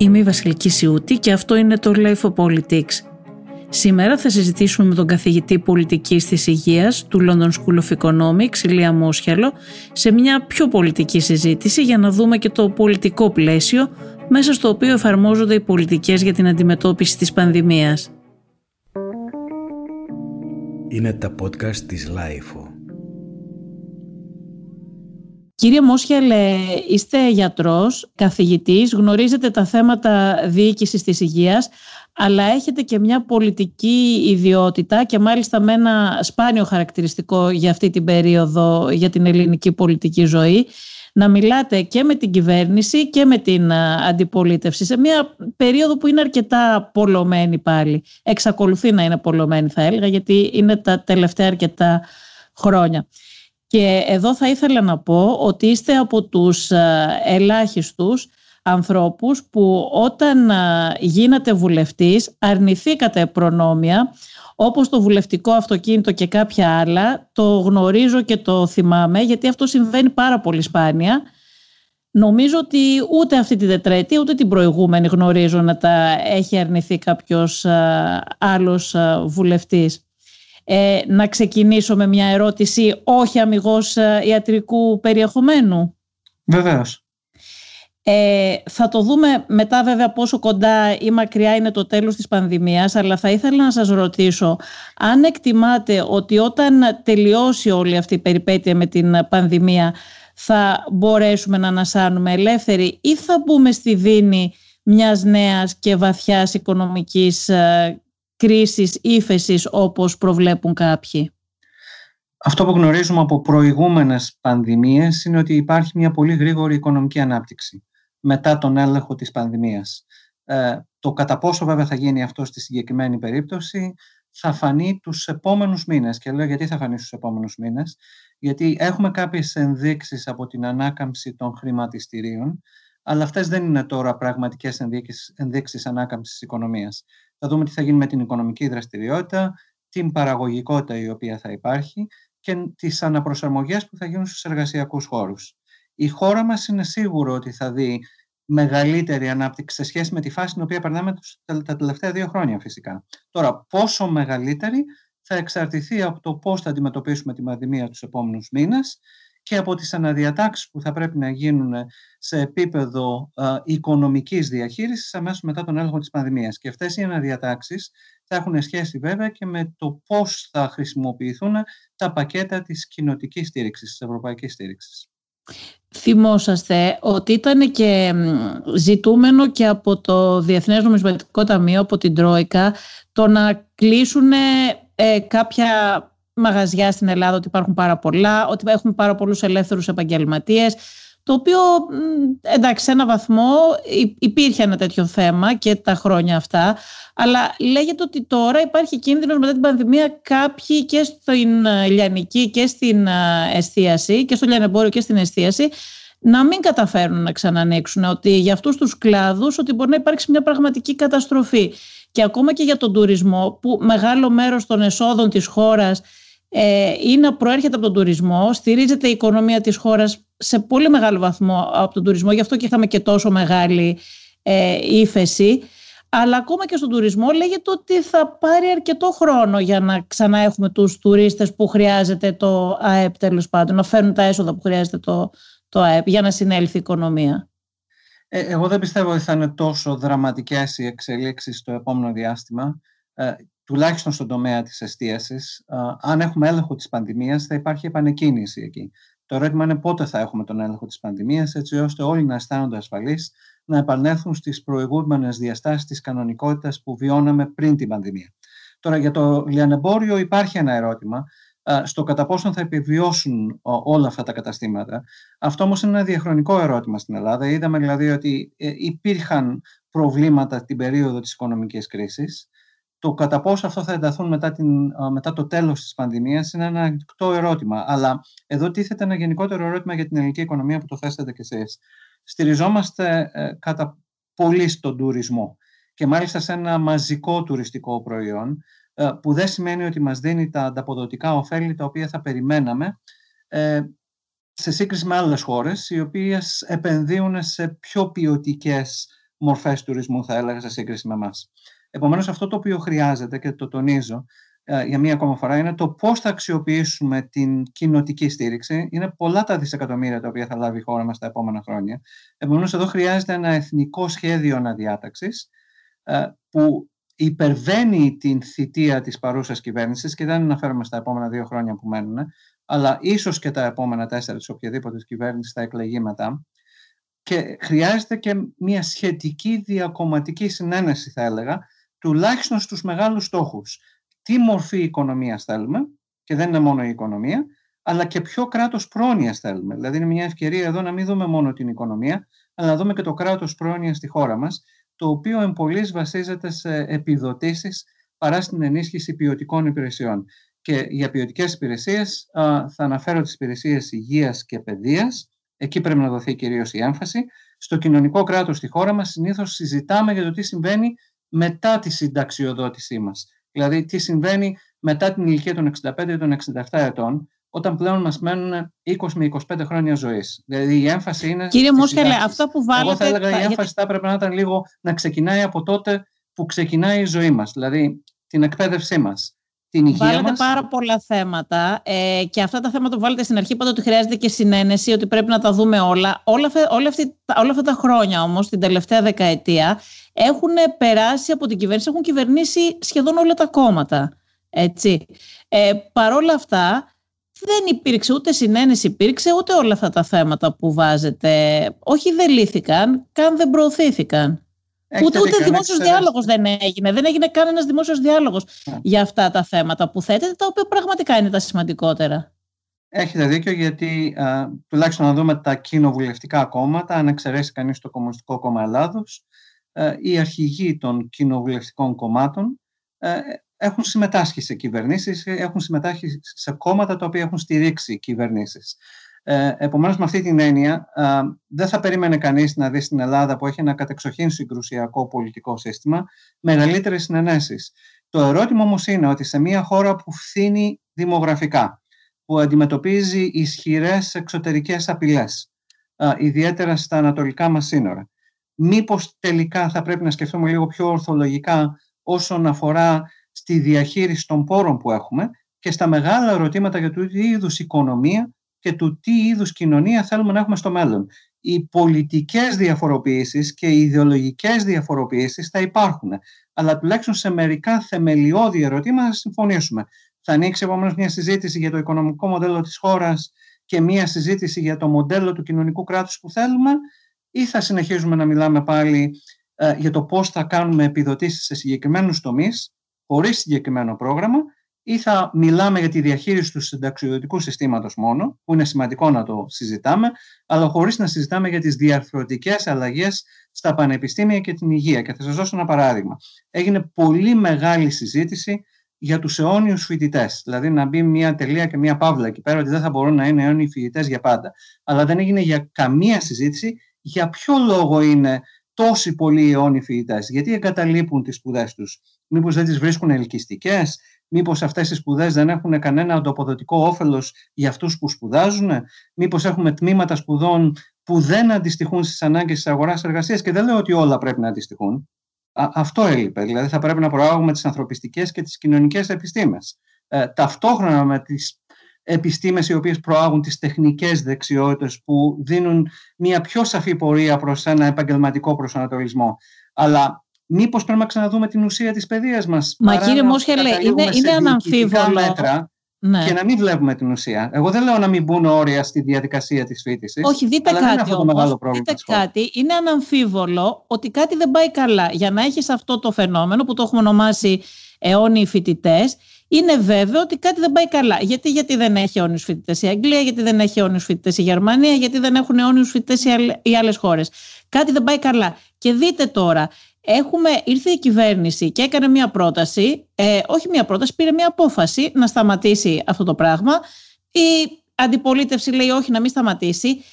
Είμαι η Βασιλική Σιούτη και αυτό είναι το Life of Politics. Σήμερα θα συζητήσουμε με τον καθηγητή πολιτικής της υγείας του London School of Economics, Ηλία Μόσχελο, σε μια πιο πολιτική συζήτηση για να δούμε και το πολιτικό πλαίσιο μέσα στο οποίο εφαρμόζονται οι πολιτικές για την αντιμετώπιση της πανδημίας. Είναι τα podcast της LIFO. Κύριε Μόσχελε, είστε γιατρός, καθηγητής, γνωρίζετε τα θέματα διοίκησης της υγείας, αλλά έχετε και μια πολιτική ιδιότητα και μάλιστα με ένα σπάνιο χαρακτηριστικό για αυτή την περίοδο για την ελληνική πολιτική ζωή, να μιλάτε και με την κυβέρνηση και με την αντιπολίτευση σε μια περίοδο που είναι αρκετά πολλωμένη πάλι. Εξακολουθεί να είναι πολλωμένη θα έλεγα γιατί είναι τα τελευταία αρκετά χρόνια. Και εδώ θα ήθελα να πω ότι είστε από τους ελάχιστους ανθρώπους που όταν γίνατε βουλευτής αρνηθήκατε προνόμια όπως το βουλευτικό αυτοκίνητο και κάποια άλλα. Το γνωρίζω και το θυμάμαι γιατί αυτό συμβαίνει πάρα πολύ σπάνια. Νομίζω ότι ούτε αυτή τη τετραετία ούτε την προηγούμενη γνωρίζω να τα έχει αρνηθεί κάποιος άλλος βουλευτής. Ε, να ξεκινήσω με μια ερώτηση όχι αμυγός ιατρικού περιεχομένου; Βεβαίως. Ε, θα το δούμε μετά βέβαια πόσο κοντά ή μακριά είναι το τέλος της πανδημίας αλλά θα ήθελα να σας ρωτήσω αν εκτιμάτε ότι όταν τελειώσει όλη αυτή η περιπέτεια με την πανδημία θα μπορέσουμε να ανασάνουμε ελεύθεροι ή θα μπούμε στη δίνη μιας νέας και βαθιάς οικονομικής ε, κρίσης ύφεσης όπως προβλέπουν κάποιοι; Αυτό που γνωρίζουμε από προηγούμενες πανδημίες είναι ότι υπάρχει μια πολύ γρήγορη οικονομική ανάπτυξη μετά τον έλεγχο της πανδημίας. Ε, το κατά πόσο βέβαια θα γίνει αυτό στη συγκεκριμένη περίπτωση θα φανεί τους επόμενους μήνες. Και λέω γιατί θα φανεί στους επόμενους μήνες. Γιατί έχουμε κάποιες ενδείξεις από την ανάκαμψη των χρηματιστηρίων, αλλά αυτές δεν είναι τώρα πραγματικές ενδείξεις, ενδείξεις ανάκαμψης της οικονομίας. Θα δούμε τι θα γίνει με την οικονομική δραστηριότητα, την παραγωγικότητα η οποία θα υπάρχει και τις αναπροσαρμογές που θα γίνουν στους εργασιακούς χώρους η χώρα μας είναι σίγουρο ότι θα δει μεγαλύτερη ανάπτυξη σε σχέση με τη φάση την οποία περνάμε τα τελευταία δύο χρόνια φυσικά. Τώρα, πόσο μεγαλύτερη θα εξαρτηθεί από το πώς θα αντιμετωπίσουμε τη πανδημία τους επόμενους μήνες και από τις αναδιατάξεις που θα πρέπει να γίνουν σε επίπεδο α, οικονομικής διαχείρισης αμέσως μετά τον έλεγχο της πανδημίας. Και αυτές οι αναδιατάξεις θα έχουν σχέση βέβαια και με το πώς θα χρησιμοποιηθούν τα πακέτα της κοινοτικής στήριξης, της ευρωπαϊκής στήριξης. Θυμόσαστε ότι ήταν και ζητούμενο και από το Διεθνές Νομισματικό Ταμείο, από την Τρόικα, το να κλείσουν ε, κάποια μαγαζιά στην Ελλάδα, ότι υπάρχουν πάρα πολλά, ότι έχουμε πάρα πολλούς ελεύθερους επαγγελματίες, το οποίο εντάξει σε ένα βαθμό υπήρχε ένα τέτοιο θέμα και τα χρόνια αυτά αλλά λέγεται ότι τώρα υπάρχει κίνδυνος μετά την πανδημία κάποιοι και στην λιανική και στην εστίαση και στο λιανεμπόριο και στην εστίαση να μην καταφέρουν να ξανανοίξουν ότι για αυτούς τους κλάδους ότι μπορεί να υπάρξει μια πραγματική καταστροφή. Και ακόμα και για τον τουρισμό που μεγάλο μέρος των εσόδων της χώρας ε, είναι προέρχεται από τον τουρισμό, στηρίζεται η οικονομία της χώρας σε πολύ μεγάλο βαθμό από τον τουρισμό, γι' αυτό και είχαμε και τόσο μεγάλη ε, ύφεση. Αλλά ακόμα και στον τουρισμό λέγεται ότι θα πάρει αρκετό χρόνο για να ξανά έχουμε τους τουρίστες που χρειάζεται το ΑΕΠ τέλος πάντων, να φέρουν τα έσοδα που χρειάζεται το, το ΑΕΠ για να συνέλθει η οικονομία. Ε, εγώ δεν πιστεύω ότι θα είναι τόσο δραματικές οι εξελίξεις στο επόμενο διάστημα. Ε, τουλάχιστον στον τομέα της εστίασης, αν έχουμε έλεγχο της πανδημίας θα υπάρχει επανεκκίνηση εκεί. Το ερώτημα είναι πότε θα έχουμε τον έλεγχο της πανδημίας έτσι ώστε όλοι να αισθάνονται ασφαλείς να επανέλθουν στις προηγούμενες διαστάσεις της κανονικότητας που βιώναμε πριν την πανδημία. Τώρα για το λιανεμπόριο υπάρχει ένα ερώτημα στο κατά πόσο θα επιβιώσουν όλα αυτά τα καταστήματα. Αυτό όμως είναι ένα διαχρονικό ερώτημα στην Ελλάδα. Είδαμε δηλαδή ότι ε, υπήρχαν προβλήματα την περίοδο της οικονομικής κρίσης το κατά πόσο αυτό θα ενταθούν μετά, την, μετά το τέλος της πανδημίας είναι ένα ανοιχτό ερώτημα. Αλλά εδώ τίθεται ένα γενικότερο ερώτημα για την ελληνική οικονομία που το θέσατε κι εσείς. Στηριζόμαστε ε, κατά πολύ στον τουρισμό και μάλιστα σε ένα μαζικό τουριστικό προϊόν ε, που δεν σημαίνει ότι μας δίνει τα ανταποδοτικά ωφέλη τα οποία θα περιμέναμε ε, σε σύγκριση με άλλες χώρες οι οποίες επενδύουν σε πιο ποιοτικές μορφές τουρισμού θα έλεγα σε σύγκριση με εμάς. Επομένως αυτό το οποίο χρειάζεται και το τονίζω ε, για μία ακόμα φορά είναι το πώς θα αξιοποιήσουμε την κοινοτική στήριξη. Είναι πολλά τα δισεκατομμύρια τα οποία θα λάβει η χώρα μας τα επόμενα χρόνια. Επομένως εδώ χρειάζεται ένα εθνικό σχέδιο αναδιάταξης ε, που υπερβαίνει την θητεία της παρούσας κυβέρνησης και δεν αναφέρομαι στα επόμενα δύο χρόνια που μένουν, αλλά ίσως και τα επόμενα τέσσερα της οποιαδήποτε κυβέρνησης θα εκλεγεί μετά. Και χρειάζεται και μια σχετική διακομματική συνένεση, θα έλεγα, τουλάχιστον στους μεγάλους στόχους. Τι μορφή οικονομίας θέλουμε, και δεν είναι μόνο η οικονομία, αλλά και ποιο κράτος πρόνοιας θέλουμε. Δηλαδή είναι μια ευκαιρία εδώ να μην δούμε μόνο την οικονομία, αλλά να δούμε και το κράτος πρόνοιας στη χώρα μας, το οποίο εμπολής βασίζεται σε επιδοτήσεις παρά στην ενίσχυση ποιοτικών υπηρεσιών. Και για ποιοτικές υπηρεσίες θα αναφέρω τις υπηρεσίες υγείας και παιδείας. Εκεί πρέπει να δοθεί κυρίως η έμφαση. Στο κοινωνικό κράτος στη χώρα μας συνήθως συζητάμε για το τι συμβαίνει μετά τη συνταξιοδότησή μας. Δηλαδή, τι συμβαίνει μετά την ηλικία των 65 ή των 67 ετών, όταν πλέον μας μένουν 20 με 25 χρόνια ζωής. Δηλαδή η έμφαση είναι. Κύριε Μόσχελε, αυτό που βάλετε. Εγώ θα έλεγα η έμφαση θα έπρεπε να ήταν λίγο να ξεκινάει από τότε που ξεκινάει η ζωή μας, δηλαδή την εκπαίδευσή μας. Την υγεία βάλετε πάρα πολλά θέματα ε, και αυτά τα θέματα που βάλετε στην αρχή είπατε ότι χρειάζεται και συνένεση, ότι πρέπει να τα δούμε όλα. Όλα, όλα, αυτή, όλα αυτά τα χρόνια όμως, την τελευταία δεκαετία, έχουν περάσει από την κυβέρνηση, έχουν κυβερνήσει σχεδόν όλα τα κόμματα. Έτσι. Ε, παρόλα αυτά, δεν υπήρξε ούτε συνένεση υπήρξε ούτε όλα αυτά τα θέματα που βάζετε. Όχι δεν λύθηκαν, καν δεν προωθήθηκαν. Ούτε ούτε δημόσιος διάλογος δεν έγινε. Δεν έγινε κανένας δημόσιος διάλογος ναι. για αυτά τα θέματα που θέτετε, τα οποία πραγματικά είναι τα σημαντικότερα. Έχετε δίκιο, γιατί α, τουλάχιστον να δούμε τα κοινοβουλευτικά κόμματα, αν εξαιρέσει κανείς το Κομμουνιστικό Κόμμα Ελλάδος, οι αρχηγοί των κοινοβουλευτικών κομμάτων έχουν συμμετάσχει σε κυβερνήσεις, έχουν συμμετάσχει σε κόμματα τα οποία έχουν στηρίξει κυβερνήσεις. Ε, επομένως, με αυτή την έννοια, δεν θα περίμενε κανείς να δει στην Ελλάδα που έχει ένα κατεξοχήν συγκρουσιακό πολιτικό σύστημα μεγαλύτερες συνενέσεις. Το ερώτημα όμως είναι ότι σε μια χώρα που φθήνει δημογραφικά, που αντιμετωπίζει ισχυρές εξωτερικές απειλές, ιδιαίτερα στα ανατολικά μας σύνορα, μήπως τελικά θα πρέπει να σκεφτούμε λίγο πιο ορθολογικά όσον αφορά στη διαχείριση των πόρων που έχουμε και στα μεγάλα ερωτήματα για το τι είδους οικονομία και του τι είδους κοινωνία θέλουμε να έχουμε στο μέλλον. Οι πολιτικές διαφοροποιήσεις και οι ιδεολογικές διαφοροποιήσεις θα υπάρχουν, αλλά τουλάχιστον σε μερικά θεμελιώδη ερωτήματα θα συμφωνήσουμε. Θα ανοίξει επομένως μια συζήτηση για το οικονομικό μοντέλο της χώρας και μια συζήτηση για το μοντέλο του κοινωνικού κράτους που θέλουμε ή θα συνεχίζουμε να μιλάμε πάλι ε, για το πώς θα κάνουμε επιδοτήσεις σε συγκεκριμένους τομείς χωρίς συγκεκριμένο πρόγραμμα ή θα μιλάμε για τη διαχείριση του συνταξιοδοτικού συστήματος μόνο, που είναι σημαντικό να το συζητάμε, αλλά χωρίς να συζητάμε για τις διαρθρωτικές αλλαγές στα πανεπιστήμια και την υγεία. Και θα σας δώσω ένα παράδειγμα. Έγινε πολύ μεγάλη συζήτηση για τους αιώνιους φοιτητές. Δηλαδή να μπει μια τελεία και μια παύλα εκεί πέρα ότι δεν θα μπορούν να είναι αιώνιοι φοιτητές για πάντα. Αλλά δεν έγινε για καμία συζήτηση για ποιο λόγο είναι τόσοι πολλοί αιώνιοι φοιτητές, γιατί εγκαταλείπουν τις σπουδές τους, Μήπως δεν τις βρίσκουν ελκυστικές, Μήπως αυτές οι σπουδές δεν έχουν κανένα αντοποδοτικό όφελος για αυτούς που σπουδάζουν, Μήπως έχουμε τμήματα σπουδών που δεν αντιστοιχούν στις ανάγκες της αγοράς εργασίας. Και δεν λέω ότι όλα πρέπει να αντιστοιχούν. αυτό έλειπε. Δηλαδή, θα πρέπει να προάγουμε τις ανθρωπιστικές και τις κοινωνικές επιστήμες. Ε, ταυτόχρονα με τις επιστήμες οι οποίες προάγουν τις τεχνικές δεξιότητες που δίνουν μια πιο σαφή πορεία προς ένα επαγγελματικό προσανατολισμό. Αλλά μήπως πρέπει να ξαναδούμε την ουσία της παιδείας μας. Μα κύριε Μόσχελε, είναι, είναι αναμφίβολο. Μέτρα, ναι. Και να μην βλέπουμε την ουσία. Εγώ δεν λέω να μην μπουν όρια στη διαδικασία της φοιτησης. Όχι, δείτε αλλά κάτι αυτό το μεγάλο πρόβλημα δείτε κάτι. Είναι αναμφίβολο ότι κάτι δεν πάει καλά. Για να έχεις αυτό το φαινόμενο που το έχουμε ονομάσει αιώνιοι φοιτητές, είναι βέβαιο ότι κάτι δεν πάει καλά. Γιατί, γιατί δεν έχει αιώνιους φοιτητές η Αγγλία, γιατί δεν έχει αιώνιους φοιτητές η Γερμανία, γιατί δεν έχουν αιώνιους φοιτητές οι άλλες χώρες. Κάτι δεν πάει καλά. Και δείτε τώρα, έχουμε, ήρθε η κυβέρνηση και έκανε μια πρόταση, ε, όχι μια πρόταση, πήρε μια απόφαση να σταματήσει αυτό το πράγμα. Η αντιπολίτευση λέει όχι να μην σταματήσει.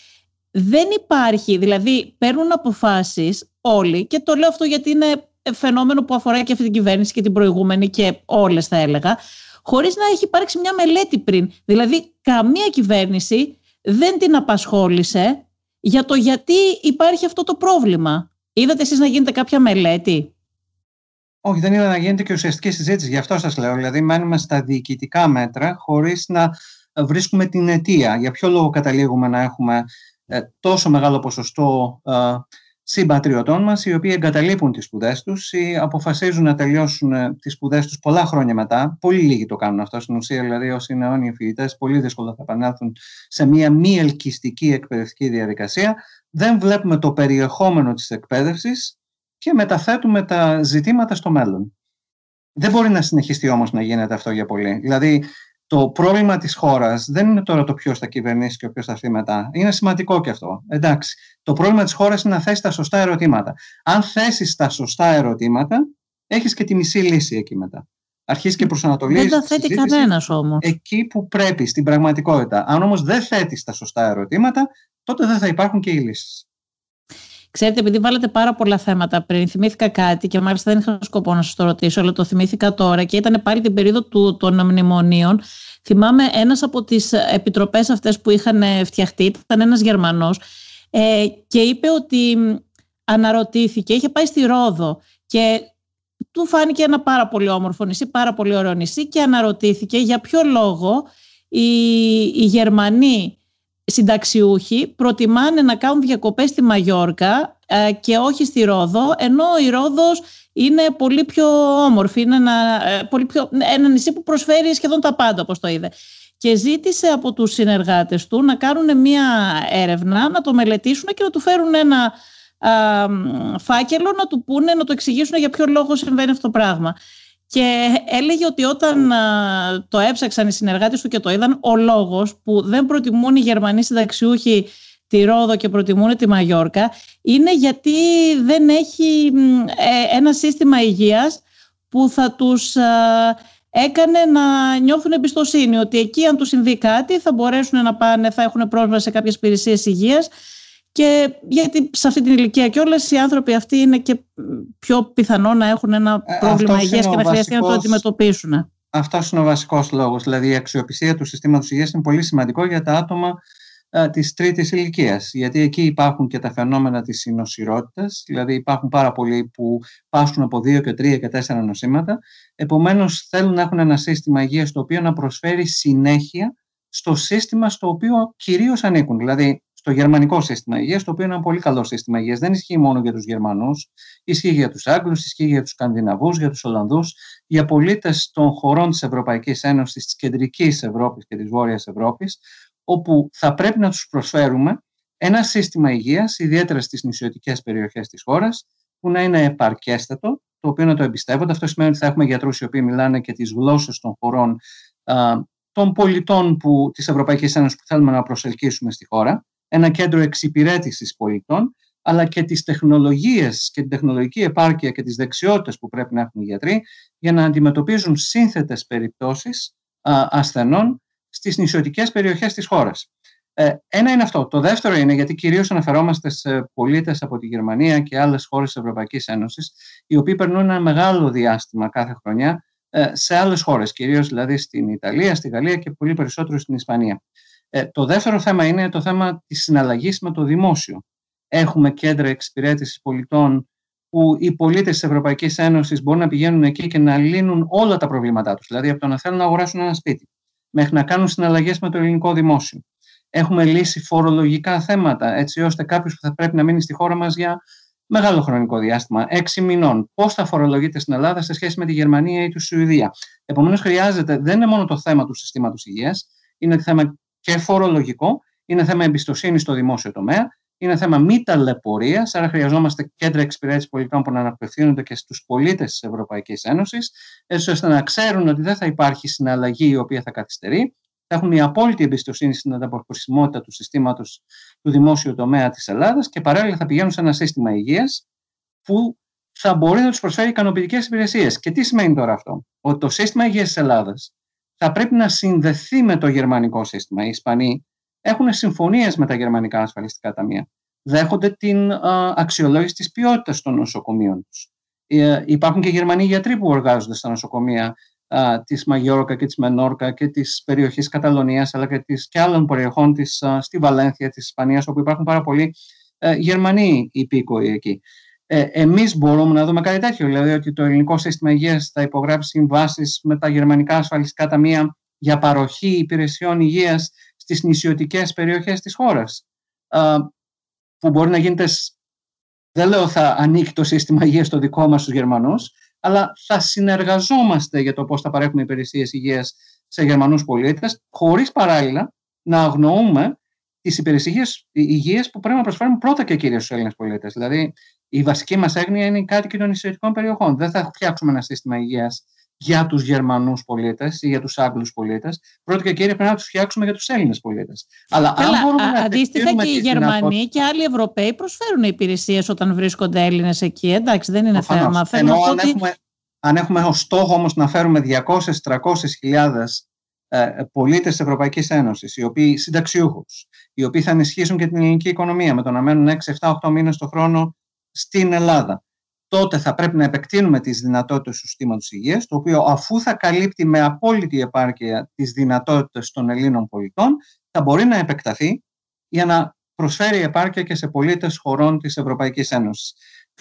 Δεν υπάρχει, δηλαδή παίρνουν αποφάσεις όλοι και το λέω αυτό γιατί είναι φαινόμενο που αφορά και αυτή την κυβέρνηση και την προηγούμενη και όλες θα έλεγα, χωρίς να έχει υπάρξει μια μελέτη πριν. Δηλαδή, καμία κυβέρνηση δεν την απασχόλησε για το γιατί υπάρχει αυτό το πρόβλημα. Είδατε εσείς να γίνεται κάποια μελέτη; Όχι, δεν είδα να γίνεται και ουσιαστική συζήτηση. Γι' αυτό σας λέω. Δηλαδή, μένουμε στα διοικητικά μέτρα χωρίς να βρίσκουμε την αιτία. Για ποιο λόγο καταλήγουμε να έχουμε ε, τόσο μεγάλο ποσοστό ε, συμπατριωτών μας οι οποίοι εγκαταλείπουν τις σπουδές τους ή αποφασίζουν να τελειώσουν ε, τις σπουδές τους πολλά χρόνια μετά. Πολύ λίγοι το κάνουν αυτό στην ουσία, δηλαδή όσοι είναι αιώνιοι φοιτητές πολύ δύσκολα θα επανέλθουν σε μια μη ελκυστική εκπαιδευτική διαδικασία. Δεν βλέπουμε το περιεχόμενο της εκπαίδευσης και μεταθέτουμε τα ζητήματα στο μέλλον. Δεν μπορεί να συνεχιστεί όμως να γίνεται αυτό για πολύ. Δηλαδή το πρόβλημα της χώρας δεν είναι τώρα το ποιος θα κυβερνήσει και ο ποιος θα έρθει μετά. Είναι σημαντικό και αυτό. Εντάξει. Το πρόβλημα της χώρας είναι να θέσει τα σωστά ερωτήματα. Αν θέσεις τα σωστά ερωτήματα, έχεις και τη μισή λύση εκεί μετά. Αρχίζεις και προσανατολίζεις. Δεν τα θέτει κανένας όμως. Εκεί που πρέπει, στην πραγματικότητα. Αν όμως δεν θέτεις τα σωστά ερωτήματα, τότε δεν θα υπάρχουν και οι λύσεις. Ξέρετε, επειδή βάλατε πάρα πολλά θέματα πριν, θυμήθηκα κάτι και μάλιστα δεν είχα σκοπό να σας το ρωτήσω, αλλά το θυμήθηκα τώρα και ήταν πάλι την περίοδο του, των μνημονίων. Θυμάμαι ένας από τις επιτροπές αυτές που είχαν φτιαχτεί, ήταν ένας Γερμανός ε, και είπε ότι αναρωτήθηκε, είχε πάει στη Ρόδο και του φάνηκε ένα πάρα πολύ όμορφο νησί, πάρα πολύ ωραίο νησί και αναρωτήθηκε για ποιο λόγο οι, οι Γερμανοί συνταξιούχοι προτιμάνε να κάνουν διακοπές στη Μαγιόρκα ε, και όχι στη Ρόδο, ενώ η Ρόδος είναι πολύ πιο όμορφη, είναι ένα, ε, πολύ πιο, ένα νησί που προσφέρει σχεδόν τα πάντα, όπως το είδε. Και ζήτησε από τους συνεργάτες του να κάνουν μία έρευνα, να το μελετήσουν και να του φέρουν ένα φάκελο, να του πούνε, να το εξηγήσουν για ποιο λόγο συμβαίνει αυτό το πράγμα. Και έλεγε ότι όταν το έψαξαν οι συνεργάτες του και το είδαν, ο λόγος που δεν προτιμούν οι Γερμανοί συνταξιούχοι τη Ρόδο και προτιμούν τη Μαγιόρκα είναι γιατί δεν έχει ε, ένα σύστημα υγείας που θα τους έκανε να νιώθουν εμπιστοσύνη ότι εκεί αν τους συμβεί κάτι θα μπορέσουν να πάνε, θα έχουν πρόσβαση σε κάποιες υπηρεσίες υγείας και γιατί σε αυτή την ηλικία και όλες οι άνθρωποι αυτοί είναι και πιο πιθανό να έχουν ένα ε, πρόβλημα υγείας και να χρειαστεί να το αντιμετωπίσουν. Αυτός είναι ο βασικός λόγος. Δηλαδή, η αξιοπιστία του συστήματος υγείας είναι πολύ σημαντικό για τα άτομα ε, της τρίτης ηλικίας. Γιατί εκεί υπάρχουν και τα φαινόμενα της συνοσυρότητα. Δηλαδή, υπάρχουν πάρα πολλοί που πάσχουν από δύο και τρία και τέσσερα νοσήματα. Επομένως, θέλουν να έχουν ένα σύστημα υγείας το οποίο να προσφέρει συνέχεια στο σύστημα στο οποίο κυρίως ανήκουν. Δηλαδή, το γερμανικό σύστημα υγείας, το οποίο είναι ένα πολύ καλό σύστημα υγείας. Δεν ισχύει μόνο για τους Γερμανούς, ισχύει για τους Άγγλους, ισχύει για τους Σκανδιναβούς, για τους Ολλανδούς, για πολίτε των χωρών της Ευρωπαϊκής Ένωσης, της κεντρικής Ευρώπης και της Βόρειας Ευρώπης, όπου θα πρέπει να τους προσφέρουμε ένα σύστημα υγείας, ιδιαίτερα στις νησιωτικές περιοχές της χώρας, που να είναι επαρκέστατο, το οποίο να το εμπιστεύονται. Αυτό σημαίνει ότι θα έχουμε γιατρούς οι οποίοι μιλάνε και τις γλώσσες των χωρών των πολιτών που, της Ευρωπαϊκής Ένωσης που θέλουμε να προσελκύσουμε στη χώρα ένα κέντρο εξυπηρέτησης πολιτών, αλλά και τις τεχνολογίες και την τεχνολογική επάρκεια και τις δεξιότητες που πρέπει να έχουν οι γιατροί για να αντιμετωπίζουν σύνθετες περιπτώσεις ασθενών στις νησιωτικές περιοχές της χώρας. Ε, ένα είναι αυτό. Το δεύτερο είναι γιατί κυρίως αναφερόμαστε σε πολίτες από τη Γερμανία και άλλες χώρες της Ευρωπαϊκής Ένωσης, οι οποίοι περνούν ένα μεγάλο διάστημα κάθε χρονιά ε, σε άλλες χώρες, κυρίως δηλαδή στην Ιταλία, στη Γαλλία και πολύ περισσότερο στην Ισπανία. Ε, το δεύτερο θέμα είναι το θέμα της συναλλαγής με το δημόσιο. Έχουμε κέντρα εξυπηρέτησης πολιτών που οι πολίτες της Ευρωπαϊκής Ένωσης μπορούν να πηγαίνουν εκεί και να λύνουν όλα τα προβλήματά τους. Δηλαδή από το να θέλουν να αγοράσουν ένα σπίτι μέχρι να κάνουν συναλλαγές με το ελληνικό δημόσιο. Έχουμε λύσει φορολογικά θέματα έτσι ώστε κάποιος που θα πρέπει να μείνει στη χώρα μας για μεγάλο χρονικό διάστημα, έξι μηνών, πώς θα φορολογείται στην Ελλάδα σε σχέση με τη Γερμανία ή τη Σουηδία. Επομένως, χρειάζεται, δεν είναι μόνο το θέμα του συστήματος υγείας, είναι θέμα και φορολογικό, είναι θέμα εμπιστοσύνης στο δημόσιο τομέα, είναι θέμα μη ταλαιπωρίας, άρα χρειαζόμαστε κέντρα εξυπηρέτησης πολιτών που να αναπευθύνονται και στους πολίτες της Ευρωπαϊκής Ένωσης, έτσι ώστε να ξέρουν ότι δεν θα υπάρχει συναλλαγή η οποία θα καθυστερεί, θα έχουν μια απόλυτη εμπιστοσύνη στην ανταποκρισιμότητα του συστήματος του δημόσιου τομέα της Ελλάδας και παράλληλα θα πηγαίνουν σε ένα σύστημα υγείας που θα μπορεί να τους προσφέρει ικανοποιητικές υπηρεσίες. Και τι σημαίνει τώρα αυτό, Ότι το σύστημα υγείας της Ελλάδας θα πρέπει να συνδεθεί με το γερμανικό σύστημα. Οι Ισπανοί έχουν συμφωνίες με τα γερμανικά ασφαλιστικά ταμεία. Δέχονται την αξιολόγηση της ποιότητας των νοσοκομείων τους. Ε, υπάρχουν και Γερμανοί γιατροί που εργάζονται στα νοσοκομεία τη της Μαγιόρκα και της Μενόρκα και της περιοχής Καταλωνίας αλλά και, της, και άλλων περιοχών της, στη Βαλένθια της Ισπανίας όπου υπάρχουν πάρα πολλοί ε, Γερμανοί υπήκοοι εκεί. Ε, εμείς μπορούμε να δούμε κάτι τέτοιο, δηλαδή ότι το ελληνικό σύστημα υγείας θα υπογράψει συμβάσεις με τα γερμανικά ασφαλιστικά ταμεία για παροχή υπηρεσιών υγείας στις νησιωτικές περιοχές της χώρας. που μπορεί να γίνεται, δεν λέω θα ανήκει το σύστημα υγείας το δικό μας στους Γερμανούς, αλλά θα συνεργαζόμαστε για το πώς θα παρέχουμε υπηρεσίες υγείας σε Γερμανούς πολίτες, χωρίς παράλληλα να αγνοούμε τις υπηρεσίες υγείας που πρέπει να προσφέρουμε πρώτα και κυρίως στους Έλληνες πολίτες. Δηλαδή, η βασική μας έγνοια είναι οι κάτοικοι των νησιωτικών περιοχών. Δεν θα φτιάξουμε ένα σύστημα υγείας για τους Γερμανούς πολίτες ή για τους Άγγλους πολίτες. Πρώτα και κύρια πρέπει να τους φτιάξουμε για τους Έλληνες πολίτες. Αλλά αν μπορούμε να αντίστοιχα και οι Γερμανοί και άλλοι Ευρωπαίοι προσφέρουν υπηρεσίες όταν βρίσκονται Έλληνες εκεί. Εντάξει, δεν είναι θέμα. Ενώ αν, ότι... έχουμε, αν έχουμε ως στόχο όμως να φέρουμε 200-300 χιλιάδες ε, πολίτες της Ευρωπαϊκής Ένωσης, οι οποίοι συνταξιούχους, οι οποίοι θα ενισχύσουν και την ελληνική οικονομία με το να μένουν 6-7-8 μήνες το χρόνο στην Ελλάδα. Τότε θα πρέπει να επεκτείνουμε τις δυνατότητες του συστήματος υγείας, το οποίο αφού θα καλύπτει με απόλυτη επάρκεια τις δυνατότητες των Ελλήνων πολιτών, θα μπορεί να επεκταθεί για να προσφέρει επάρκεια και σε πολίτες χωρών της Ευρωπαϊκής Ένωσης.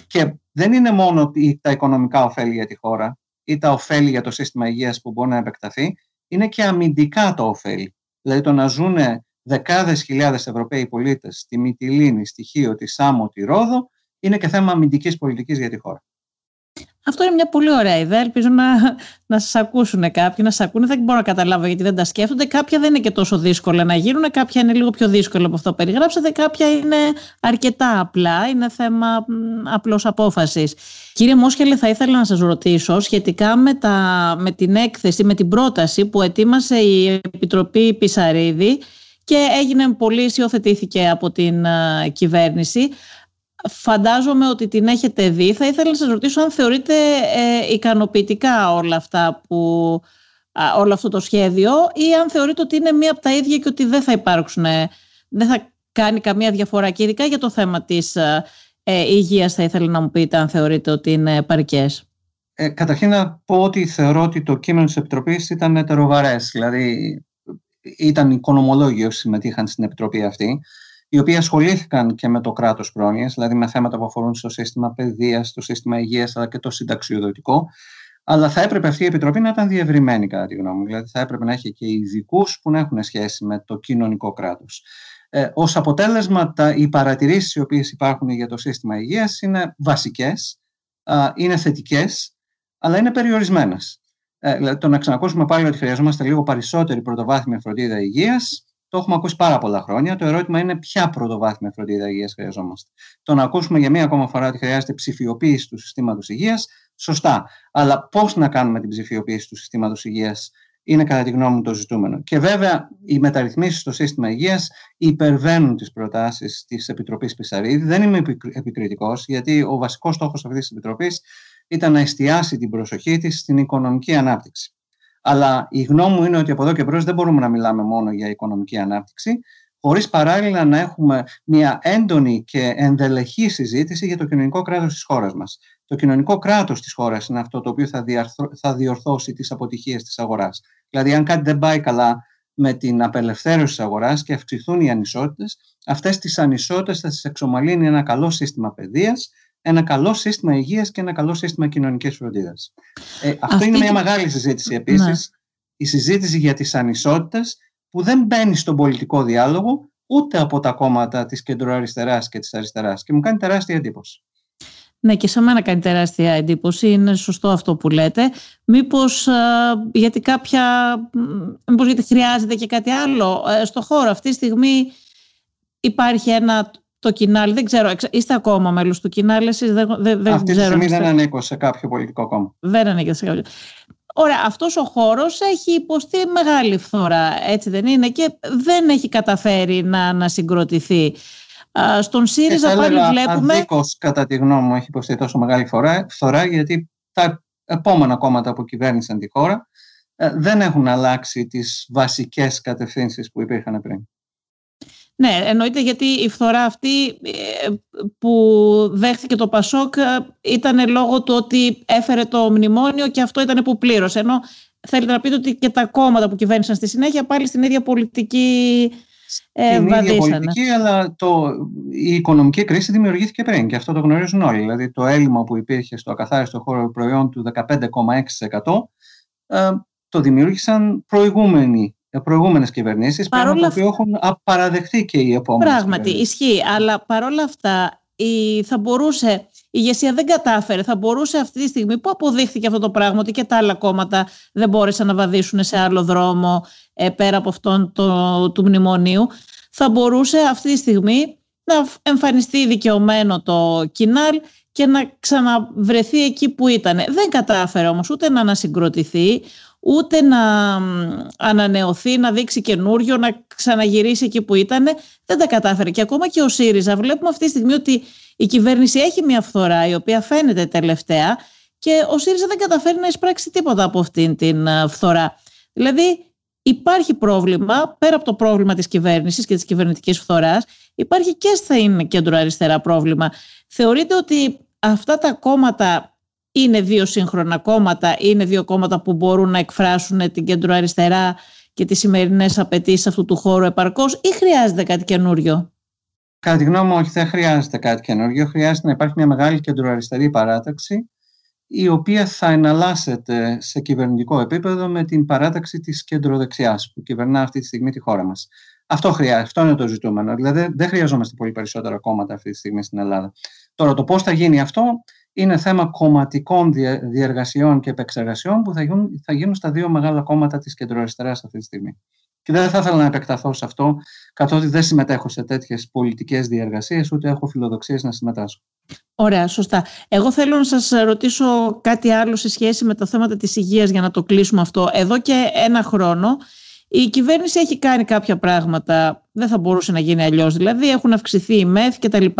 Και δεν είναι μόνο τα οικονομικά ωφέλη για τη χώρα ή τα ωφέλη για το σύστημα υγείας που μπορεί να επεκταθεί, είναι και αμυντικά το ωφέλη. Δηλαδή το να ζουν δεκάδες χιλιάδες Ευρωπαίοι πολίτες στη Μυτιλίνη, στη Χίο, τη Σάμο, τη Ρόδο, είναι και θέμα αμυντικής πολιτικής για τη χώρα. Αυτό είναι μια πολύ ωραία ιδέα. Ελπίζω να, να σας ακούσουν κάποιοι, να σας ακούνε. Δεν μπορώ να καταλάβω γιατί δεν τα σκέφτονται. Κάποια δεν είναι και τόσο δύσκολα να γίνουν, κάποια είναι λίγο πιο δύσκολα από αυτό που περιγράψατε, κάποια είναι αρκετά απλά. Είναι θέμα απλώς απόφασης. Κύριε Μόσχελε, θα ήθελα να σας ρωτήσω σχετικά με, τα, με την έκθεση, με την πρόταση που ετοίμασε η Επιτροπή Πισαρίδη και έγινε πολύ, υιοθετήθηκε από την uh, κυβέρνηση. Φαντάζομαι ότι την έχετε δει. Θα ήθελα να σας ρωτήσω αν θεωρείτε ε, ικανοποιητικά όλα αυτά που, όλο αυτό το σχέδιο ή αν θεωρείτε ότι είναι μία από τα ίδια και ότι δεν θα υπάρξουν, δεν θα κάνει καμία διαφορά και ειδικά για το θέμα της ε, ε, υγείας θα ήθελα να μου πείτε αν θεωρείτε ότι είναι παρικές. Ε, καταρχήν να πω ότι θεωρώ ότι το κείμενο της Επιτροπής ήταν ετεροβαρές, δηλαδή ήταν οικονομολόγοι όσοι συμμετείχαν στην Επιτροπή αυτή οι οποίοι ασχολήθηκαν και με το κράτος πρόνοιας, δηλαδή με θέματα που αφορούν στο σύστημα παιδείας, στο σύστημα υγείας, αλλά και το συνταξιοδοτικό. Αλλά θα έπρεπε αυτή η επιτροπή να ήταν διευρυμένη, κατά τη γνώμη μου. Δηλαδή, θα έπρεπε να έχει και ειδικούς που να έχουν σχέση με το κοινωνικό κράτος. Ε, Ω αποτέλεσμα, τα, οι παρατηρήσεις οι οποίες υπάρχουν για το σύστημα υγείας είναι βασικές, είναι θετικές, αλλά είναι περιορισμένες. Ε, δηλαδή, το να ξανακούσουμε πάλι ότι χρειαζόμαστε λίγο περισσότερη πρωτοβάθμια φροντίδα υγείας το έχουμε ακούσει πάρα πολλά χρόνια. Το ερώτημα είναι ποια πρωτοβάθμια φροντίδα υγείας χρειαζόμαστε. Το να ακούσουμε για μία ακόμα φορά ότι χρειάζεται ψηφιοποίηση του συστήματος υγείας, σωστά. Αλλά πώς να κάνουμε την ψηφιοποίηση του συστήματος υγείας είναι κατά τη γνώμη μου το ζητούμενο. Και βέβαια οι μεταρρυθμίσεις στο σύστημα υγείας υπερβαίνουν τις προτάσεις της Επιτροπής Πισαρίδη. Δεν είμαι επικριτικός, γιατί ο βασικός στόχος αυτής της Επιτροπής ήταν να εστιάσει την προσοχή της στην οικονομική ανάπτυξη. Αλλά η γνώμη μου είναι ότι από εδώ και μπρος δεν μπορούμε να μιλάμε μόνο για οικονομική ανάπτυξη, χωρίς παράλληλα να έχουμε μια έντονη και ενδελεχή συζήτηση για το κοινωνικό κράτος της χώρας μας. Το κοινωνικό κράτος της χώρας είναι αυτό το οποίο θα, θα διορθώσει τις αποτυχίες της αγοράς. Δηλαδή, αν κάτι δεν πάει καλά με την απελευθέρωση της αγοράς και αυξηθούν οι ανισότητες, αυτές τις ανισότητες θα τις εξομαλύνει ένα καλό σύστημα παιδείας, ένα καλό σύστημα υγείας και ένα καλό σύστημα κοινωνικής φροντίδας. Ε, αυτό είναι μια μεγάλη συζήτηση επίσης, ναι. η συζήτηση για τις ανισότητες που δεν μπαίνει στον πολιτικό διάλογο ούτε από τα κόμματα της κεντροαριστεράς και της αριστεράς και μου κάνει τεράστια εντύπωση. Ναι, και σε μένα κάνει τεράστια εντύπωση. Είναι σωστό αυτό που λέτε. Μήπως γιατί κάποια, μήπως γιατί χρειάζεται και κάτι άλλο. Ε, στο χώρο αυτή τη στιγμή υπάρχει ένα το κοινάλ. Δεν ξέρω, είστε ακόμα μέλος του κοινάλ, εσείς δεν, δεν, Αυτή τη στιγμή δεν ανήκω σε κάποιο πολιτικό κόμμα. Δεν ανήκω σε κάποιο. Ωραία, αυτός ο χώρος έχει υποστεί μεγάλη φθορά, έτσι δεν είναι, και δεν έχει καταφέρει να, να συγκροτηθεί. Στον ΣΥΡΙΖΑ πάλι βλέπουμε... Αδίκως, κατά τη γνώμη μου, έχει υποστεί τόσο μεγάλη φθορά, γιατί τα επόμενα κόμματα που κυβέρνησαν τη χώρα ε, δεν έχουν αλλάξει τις βασικές κατευθύνσεις που υπήρχαν πριν. Ναι, εννοείται γιατί η φθορά αυτή ε, που δέχθηκε το Πασόκ ε, ήταν λόγω του ότι έφερε το μνημόνιο και αυτό ήταν που πλήρωσε. Ενώ θέλετε να πείτε ότι και τα κόμματα που κυβέρνησαν στη συνέχεια πάλι στην ίδια πολιτική ε, την ίδια πολιτική, αλλά το, η οικονομική κρίση δημιουργήθηκε πριν και αυτό το γνωρίζουν όλοι. Δηλαδή το έλλειμμα που υπήρχε στο ακαθάριστο χώρο προϊόν του 15,6% ε, το δημιούργησαν προηγούμενοι προηγούμενες κυβερνήσεις, πράγμα το οποίο έχουν παραδεχτεί και οι επόμενες Πράγματι, ισχύει, αλλά παρόλα αυτά η, θα μπορούσε, η ηγεσία δεν κατάφερε, θα μπορούσε αυτή τη στιγμή που αποδείχθηκε αυτό το πράγμα ότι και τα άλλα κόμματα δεν μπόρεσαν να βαδίσουν σε άλλο δρόμο ε, πέρα από αυτόν το, του μνημονίου, θα μπορούσε αυτή τη στιγμή να εμφανιστεί δικαιωμένο το κοινάλ και να ξαναβρεθεί εκεί που ήταν. Δεν κατάφερε όμως ούτε να ανασυγκροτηθεί, ούτε να ανανεωθεί, να δείξει καινούριο, να ξαναγυρίσει εκεί που ήταν. Δεν τα κατάφερε. Και ακόμα και ο ΣΥΡΙΖΑ βλέπουμε αυτή τη στιγμή ότι η κυβέρνηση έχει μια φθορά η οποία φαίνεται τελευταία και ο ΣΥΡΙΖΑ δεν καταφέρει να εισπράξει τίποτα από αυτήν την φθορά. Δηλαδή υπάρχει πρόβλημα, πέρα από το πρόβλημα της κυβέρνησης και της κυβερνητικής φθοράς, υπάρχει και στα κέντρο αριστερά πρόβλημα. Θεωρείτε ότι αυτά τα κόμματα είναι δύο σύγχρονα κόμματα, είναι δύο κόμματα που μπορούν να εκφράσουν την κεντροαριστερά και τις σημερινές απαιτήσεις αυτού του χώρου επαρκώς ή χρειάζεται κάτι καινούριο; Κατά τη γνώμη μου, όχι, δεν χρειάζεται κάτι καινούριο. Χρειάζεται να υπάρχει μια μεγάλη κεντροαριστερή παράταξη, η οποία θα εναλλάσσεται σε κυβερνητικό επίπεδο με την παράταξη της κεντροδεξιάς που κυβερνά αυτή τη στιγμή τη χώρα μας. Αυτό χρειάζεται, αυτό είναι το ζητούμενο. Δηλαδή δεν χρειαζόμαστε πολύ περισσότερα κόμματα αυτή τη στιγμή στην Ελλάδα. Τώρα το πώς θα γίνει αυτό είναι θέμα κομματικών διεργασιών και επεξεργασιών που θα γίνουν, θα γίνουν στα δύο μεγάλα κόμματα της κεντροαριστεράς αυτή τη στιγμή. Και δεν θα ήθελα να επεκταθώ σε αυτό, καθότι δεν συμμετέχω σε τέτοιες πολιτικές διεργασίες, ούτε έχω φιλοδοξίες να συμμετάσχω. Ωραία, σωστά. Εγώ θέλω να σας ρωτήσω κάτι άλλο σε σχέση με τα θέματα της υγείας για να το κλείσουμε αυτό. Εδώ και ένα χρόνο η κυβέρνηση έχει κάνει κάποια πράγματα, δεν θα μπορούσε να γίνει αλλιώς. Δηλαδή έχουν αυξηθεί οι ΜΕΘ κτλ ε,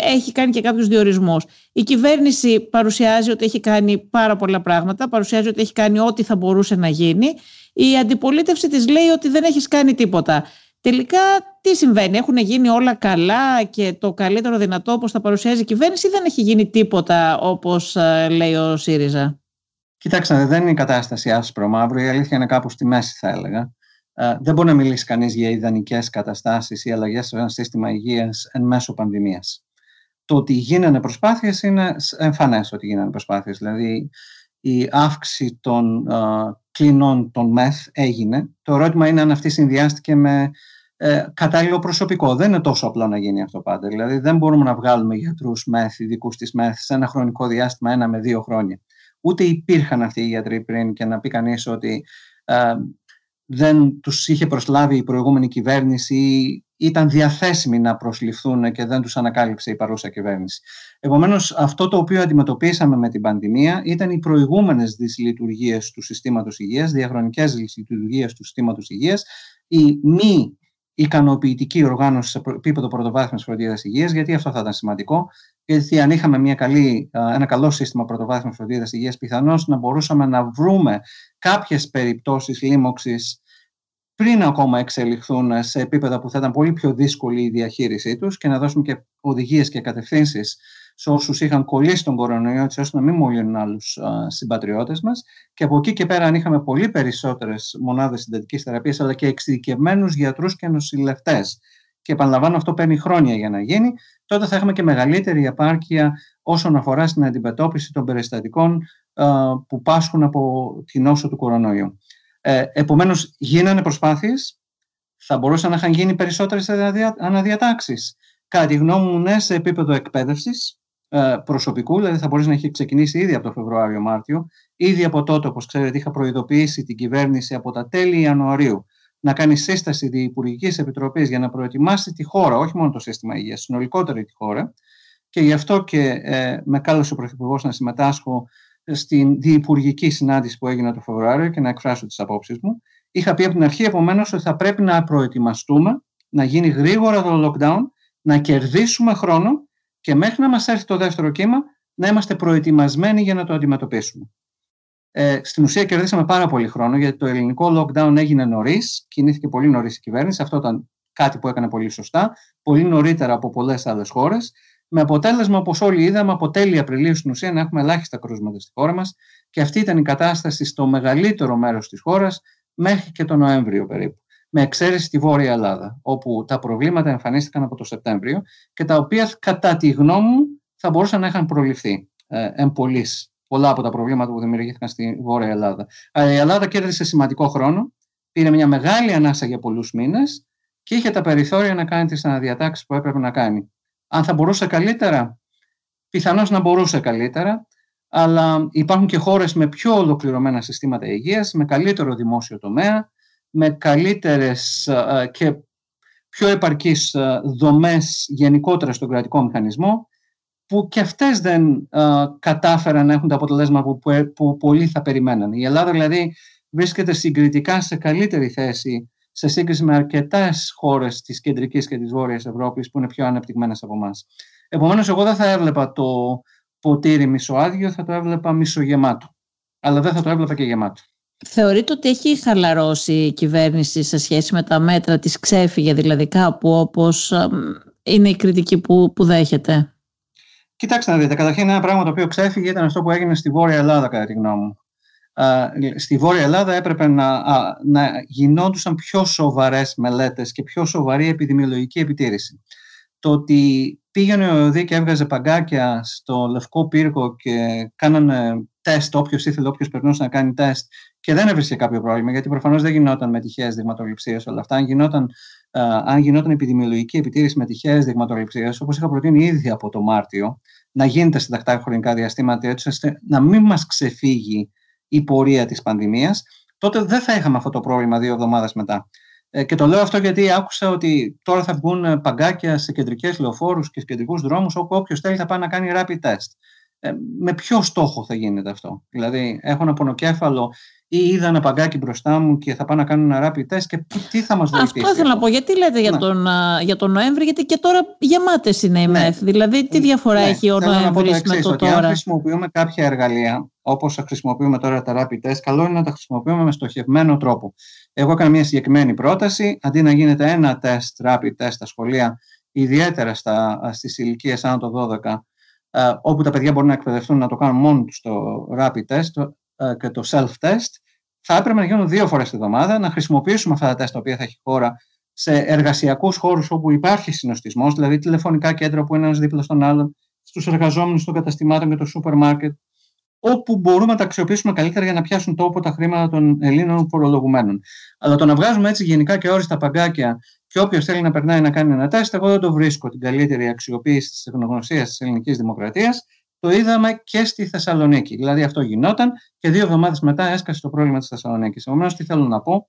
έχει κάνει και κάποιους διορισμούς. Η κυβέρνηση παρουσιάζει ότι έχει κάνει πάρα πολλά πράγματα, παρουσιάζει ότι έχει κάνει ό,τι θα μπορούσε να γίνει. Η αντιπολίτευση της λέει ότι δεν έχεις κάνει τίποτα. Τελικά τι συμβαίνει, έχουν γίνει όλα καλά και το καλύτερο δυνατό όπως θα παρουσιάζει η κυβέρνηση ή δεν έχει γίνει τίποτα όπως ε, λέει ο ΣΥΡΙΖΑ; Κοιτάξτε, δεν είναι η κατάσταση άσπρο-μαύρο, η αλήθεια είναι κάπου στη μέση θα έλεγα. Ε, δεν μπορεί να μιλήσει κανείς για ιδανικές καταστάσεις ή αλλαγές σε ένα σύστημα υγείας εν μέσω πανδημίας. Το ότι γίνανε προσπάθειες είναι εμφανές ότι γίνανε προσπάθειες. Δηλαδή η αύξηση των uh, κλινών των ΜΕΘ έγινε. Το ερώτημα είναι αν αυτή συνδυάστηκε με ε, κατάλληλο προσωπικό. Δεν είναι τόσο απλό να γίνει αυτό πάντα. Δηλαδή δεν μπορούμε να βγάλουμε γιατρούς ΜΕΘ, ειδικούς της ΜΕΘ, σε ένα χρονικό διάστημα ένα με δύο χρόνια. Ούτε υπήρχαν αυτοί οι γιατροί πριν και να πει κανείς ότι ε, δεν τους είχε προσλάβει η προηγούμενη κυβέρνηση ή ήταν διαθέσιμοι να προσληφθούν και δεν τους ανακάλυψε η παρούσα κυβέρνηση. Επομένως, αυτό το οποίο αντιμετωπίσαμε με την πανδημία ήταν οι προηγούμενες δυσλειτουργίες του συστήματος υγείας, διαχρονικές δυσλειτουργίες του συστήματος υγείας, η μη ικανοποιητική οργάνωση σε επίπεδο πρωτοβάθμιας φροντίδας υγείας, γιατί αυτό θα ήταν σημαντικό, γιατί αν είχαμε μια καλή, ένα καλό σύστημα πρωτοβάθμιας φροντίδας υγείας, πιθανώς να μπορούσαμε να βρούμε κάποιες περιπτώσεις λίμωξης πριν ακόμα εξελιχθούν σε επίπεδα που θα ήταν πολύ πιο δύσκολη η διαχείρισή τους και να δώσουμε και οδηγίες και κατευθύνσεις σε όσους είχαν κολλήσει τον κορονοϊό έτσι ώστε να μην μολύνουν άλλους συμπατριώτες μας. Και από εκεί και πέρα αν είχαμε πολύ περισσότερες μονάδες συντατικής θεραπείας αλλά και εξειδικευμένους γιατρούς και νοσηλευτές και επαναλαμβάνω αυτό παίρνει χρόνια για να γίνει, τότε θα έχουμε και μεγαλύτερη επάρκεια όσον αφορά στην αντιμετώπιση των περιστατικών που πάσχουν από την νόσο του κορονοϊού. Ε, επομένως, γίνανε προσπάθειες, θα μπορούσαν να είχαν γίνει περισσότερες αναδιατάξεις. Κατά τη γνώμη μου, ναι, σε επίπεδο εκπαίδευσης ε, προσωπικού, δηλαδή θα μπορούσε να έχει ξεκινήσει ήδη από το Φεβρουάριο-Μάρτιο. Ήδη από τότε, όπως ξέρετε, είχα προειδοποιήσει την κυβέρνηση από τα τέλη Ιανουαρίου να κάνει σύσταση Διυπουργική Επιτροπή για να προετοιμάσει τη χώρα, όχι μόνο το σύστημα υγείας, συνολικότερη τη χώρα. Και γι' αυτό και ε, με κάλεσε ο Πρωθυπουργός να συμμετάσχω στην διυπουργική συνάντηση που έγινε το Φεβρουάριο και να εκφράσω τις απόψεις μου. Είχα πει από την αρχή επομένως ότι θα πρέπει να προετοιμαστούμε, να γίνει γρήγορα το lockdown, να κερδίσουμε χρόνο και μέχρι να μας έρθει το δεύτερο κύμα να είμαστε προετοιμασμένοι για να το αντιμετωπίσουμε. Ε, στην ουσία κερδίσαμε πάρα πολύ χρόνο γιατί το ελληνικό lockdown έγινε νωρίς, κινήθηκε πολύ νωρίς η κυβέρνηση. Αυτό ήταν κάτι που έκανε πολύ σωστά, πολύ νωρίτερα από πολλές άλλες χώρες με αποτέλεσμα, όπως όλοι είδαμε, από τέλη Απριλίου στην ουσία να έχουμε ελάχιστα κρούσματα στη χώρα μας και αυτή ήταν η κατάσταση στο μεγαλύτερο μέρος της χώρας μέχρι και τον Νοέμβριο περίπου. με εξαίρεση τη Βόρεια Ελλάδα, όπου τα προβλήματα εμφανίστηκαν από το Σεπτέμβριο και τα οποία, κατά τη γνώμη μου, θα μπορούσαν να είχαν προληφθεί ε, εμπολής πολλά από τα προβλήματα που δημιουργήθηκαν στη Βόρεια Ελλάδα. Αλλά η Ελλάδα κέρδισε σημαντικό χρόνο, πήρε μια μεγάλη ανάσα για πολλούς μήνες και είχε τα περιθώρια να κάνει τις αναδιατάξεις που έπρεπε να κάνει. Αν θα μπορούσε καλύτερα, πιθανώς να μπορούσε καλύτερα, αλλά υπάρχουν και χώρες με πιο ολοκληρωμένα συστήματα υγείας, με καλύτερο δημόσιο τομέα, με καλύτερες ε, και πιο επαρκείς ε, δομές γενικότερα στον κρατικό μηχανισμό, που και αυτές δεν ε, κατάφεραν να έχουν τα αποτελέσματα που, που, που πολλοί θα περιμέναν. Η Ελλάδα δηλαδή βρίσκεται συγκριτικά σε καλύτερη θέση σε σύγκριση με αρκετές χώρες της κεντρικής και της βόρειας Ευρώπης που είναι πιο ανεπτυγμένες από εμάς. Επομένως, εγώ δεν θα έβλεπα το ποτήρι μισοάδιο, θα το έβλεπα μισογεμάτο. Αλλά δεν θα το έβλεπα και γεμάτο. Θεωρείτε ότι έχει χαλαρώσει η κυβέρνηση σε σχέση με τα μέτρα της; Ξέφυγε δηλαδή κάπου όπως είναι η κριτική που, που δέχεται; Κοιτάξτε να δείτε, καταρχήν ένα πράγμα το οποίο ξέφυγε ήταν αυτό που έγινε στη Βόρεια Ελλάδα κατά τη γνώμη μου. Στη Βόρεια Ελλάδα έπρεπε να, να γινόντουσαν πιο σοβαρές μελέτες και πιο σοβαρή επιδημιολογική επιτήρηση. Το ότι πήγαινε ο ΕΟΔΗ και έβγαζε παγκάκια στο Λευκό Πύργο και κάνανε τεστ, όποιος ήθελε, όποιος περνούσε να κάνει τεστ και δεν έβρισκε κάποιο πρόβλημα, γιατί προφανώς δεν γινόταν με τυχαίες δειγματοληψίες όλα αυτά. Αν γινόταν, αν γινόταν επιδημιολογική επιτήρηση με τυχαίες δειγματοληψίε, όπως είχα προτείνει ήδη από το Μάρτιο, να γίνεται σε τακτά χρονικά διαστήματα, έτσι ώστε να μην μας ξεφύγει η πορεία της πανδημίας, τότε δεν θα είχαμε αυτό το πρόβλημα δύο εβδομάδες μετά. Ε, και το λέω αυτό γιατί άκουσα ότι τώρα θα βγουν παγκάκια σε κεντρικές λεωφόρους και σε κεντρικούς δρόμους, όπου όποιος θέλει θα πάει να κάνει rapid test. Ε, με ποιο στόχο θα γίνεται αυτό; Δηλαδή, έχω ένα πονοκέφαλο ή είδα ένα παγκάκι μπροστά μου και θα πάω να κάνω ένα rapid test και τι θα μας βοηθήσει. Αυτό ήθελα να πω. Γιατί λέτε για, ναι. τον, για τον Νοέμβρη, γιατί και τώρα γεμάτες είναι οι ναι. ΜΕΘ. Δηλαδή, τι διαφορά ναι. έχει ο Νοέμβρης με το ότι τώρα; Αν χρησιμοποιούμε κάποια εργαλεία, όπως χρησιμοποιούμε τώρα τα rapid test, καλό είναι να τα χρησιμοποιούμε με στοχευμένο τρόπο. Εγώ έκανα μια συγκεκριμένη πρόταση, αντί να γίνεται ένα τεστ, rapid test στα σχολεία, ιδιαίτερα στις ηλικίες άνω το 12, ε, όπου τα παιδιά μπορούν να εκπαιδευτούν να το κάνουν μόνο τους το rapid test ε, και το self-test, θα έπρεπε να γίνουν δύο φορές τη εβδομάδα, να χρησιμοποιήσουμε αυτά τα τεστ τα οποία θα έχει χώρα σε εργασιακούς χώρους όπου υπάρχει συνοστισμός, δηλαδή τηλεφωνικά κέντρα που είναι ένας δίπλα στον άλλον, στους εργαζόμενους των καταστημάτων και το σούπερ μάρκετ, όπου μπορούμε να τα αξιοποιήσουμε καλύτερα για να πιάσουν τόπο τα χρήματα των Ελλήνων φορολογουμένων. Αλλά το να βγάζουμε έτσι γενικά και όριστα παγκάκια και όποιος θέλει να περνάει να κάνει ένα τεστ, εγώ δεν το βρίσκω την καλύτερη αξιοποίηση της τεχνογνωσίας της ελληνικής δημοκρατίας. Το είδαμε και στη Θεσσαλονίκη. Δηλαδή αυτό γινόταν και δύο εβδομάδες μετά έσκασε το πρόβλημα της Θεσσαλονίκης. Επομένως, τι θέλω να πω,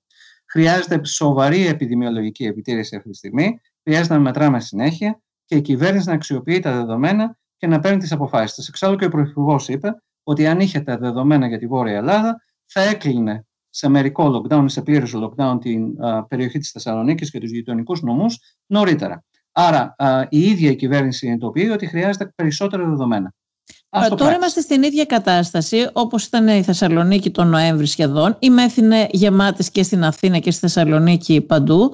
χρειάζεται σοβαρή επιδημιολογική επιτήρηση αυτή τη στιγμή, χρειάζεται να μετράμε συνέχεια και η κυβέρνηση να αξιοποιεί τα δεδομένα και να παίρνει τις αποφάσεις της. Εξάλλου και ο Πρωθυπουργός είπε ότι αν είχε τα δεδομένα για τη Βόρεια Ελλάδα, θα έκλεινε σε μερικό lockdown, σε πλήρω lockdown την α, περιοχή της Θεσσαλονίκης και τους γειτονικούς νομούς νωρίτερα. Άρα α, η ίδια η κυβέρνηση συνειδητοποιεί ότι χρειάζεται περισσότερα δεδομένα. Α, τώρα είμαστε στην ίδια κατάσταση όπως ήταν η Θεσσαλονίκη τον Νοέμβρη σχεδόν. Οι ΜΕΘ είναι γεμάτες και στην Αθήνα και στη Θεσσαλονίκη παντού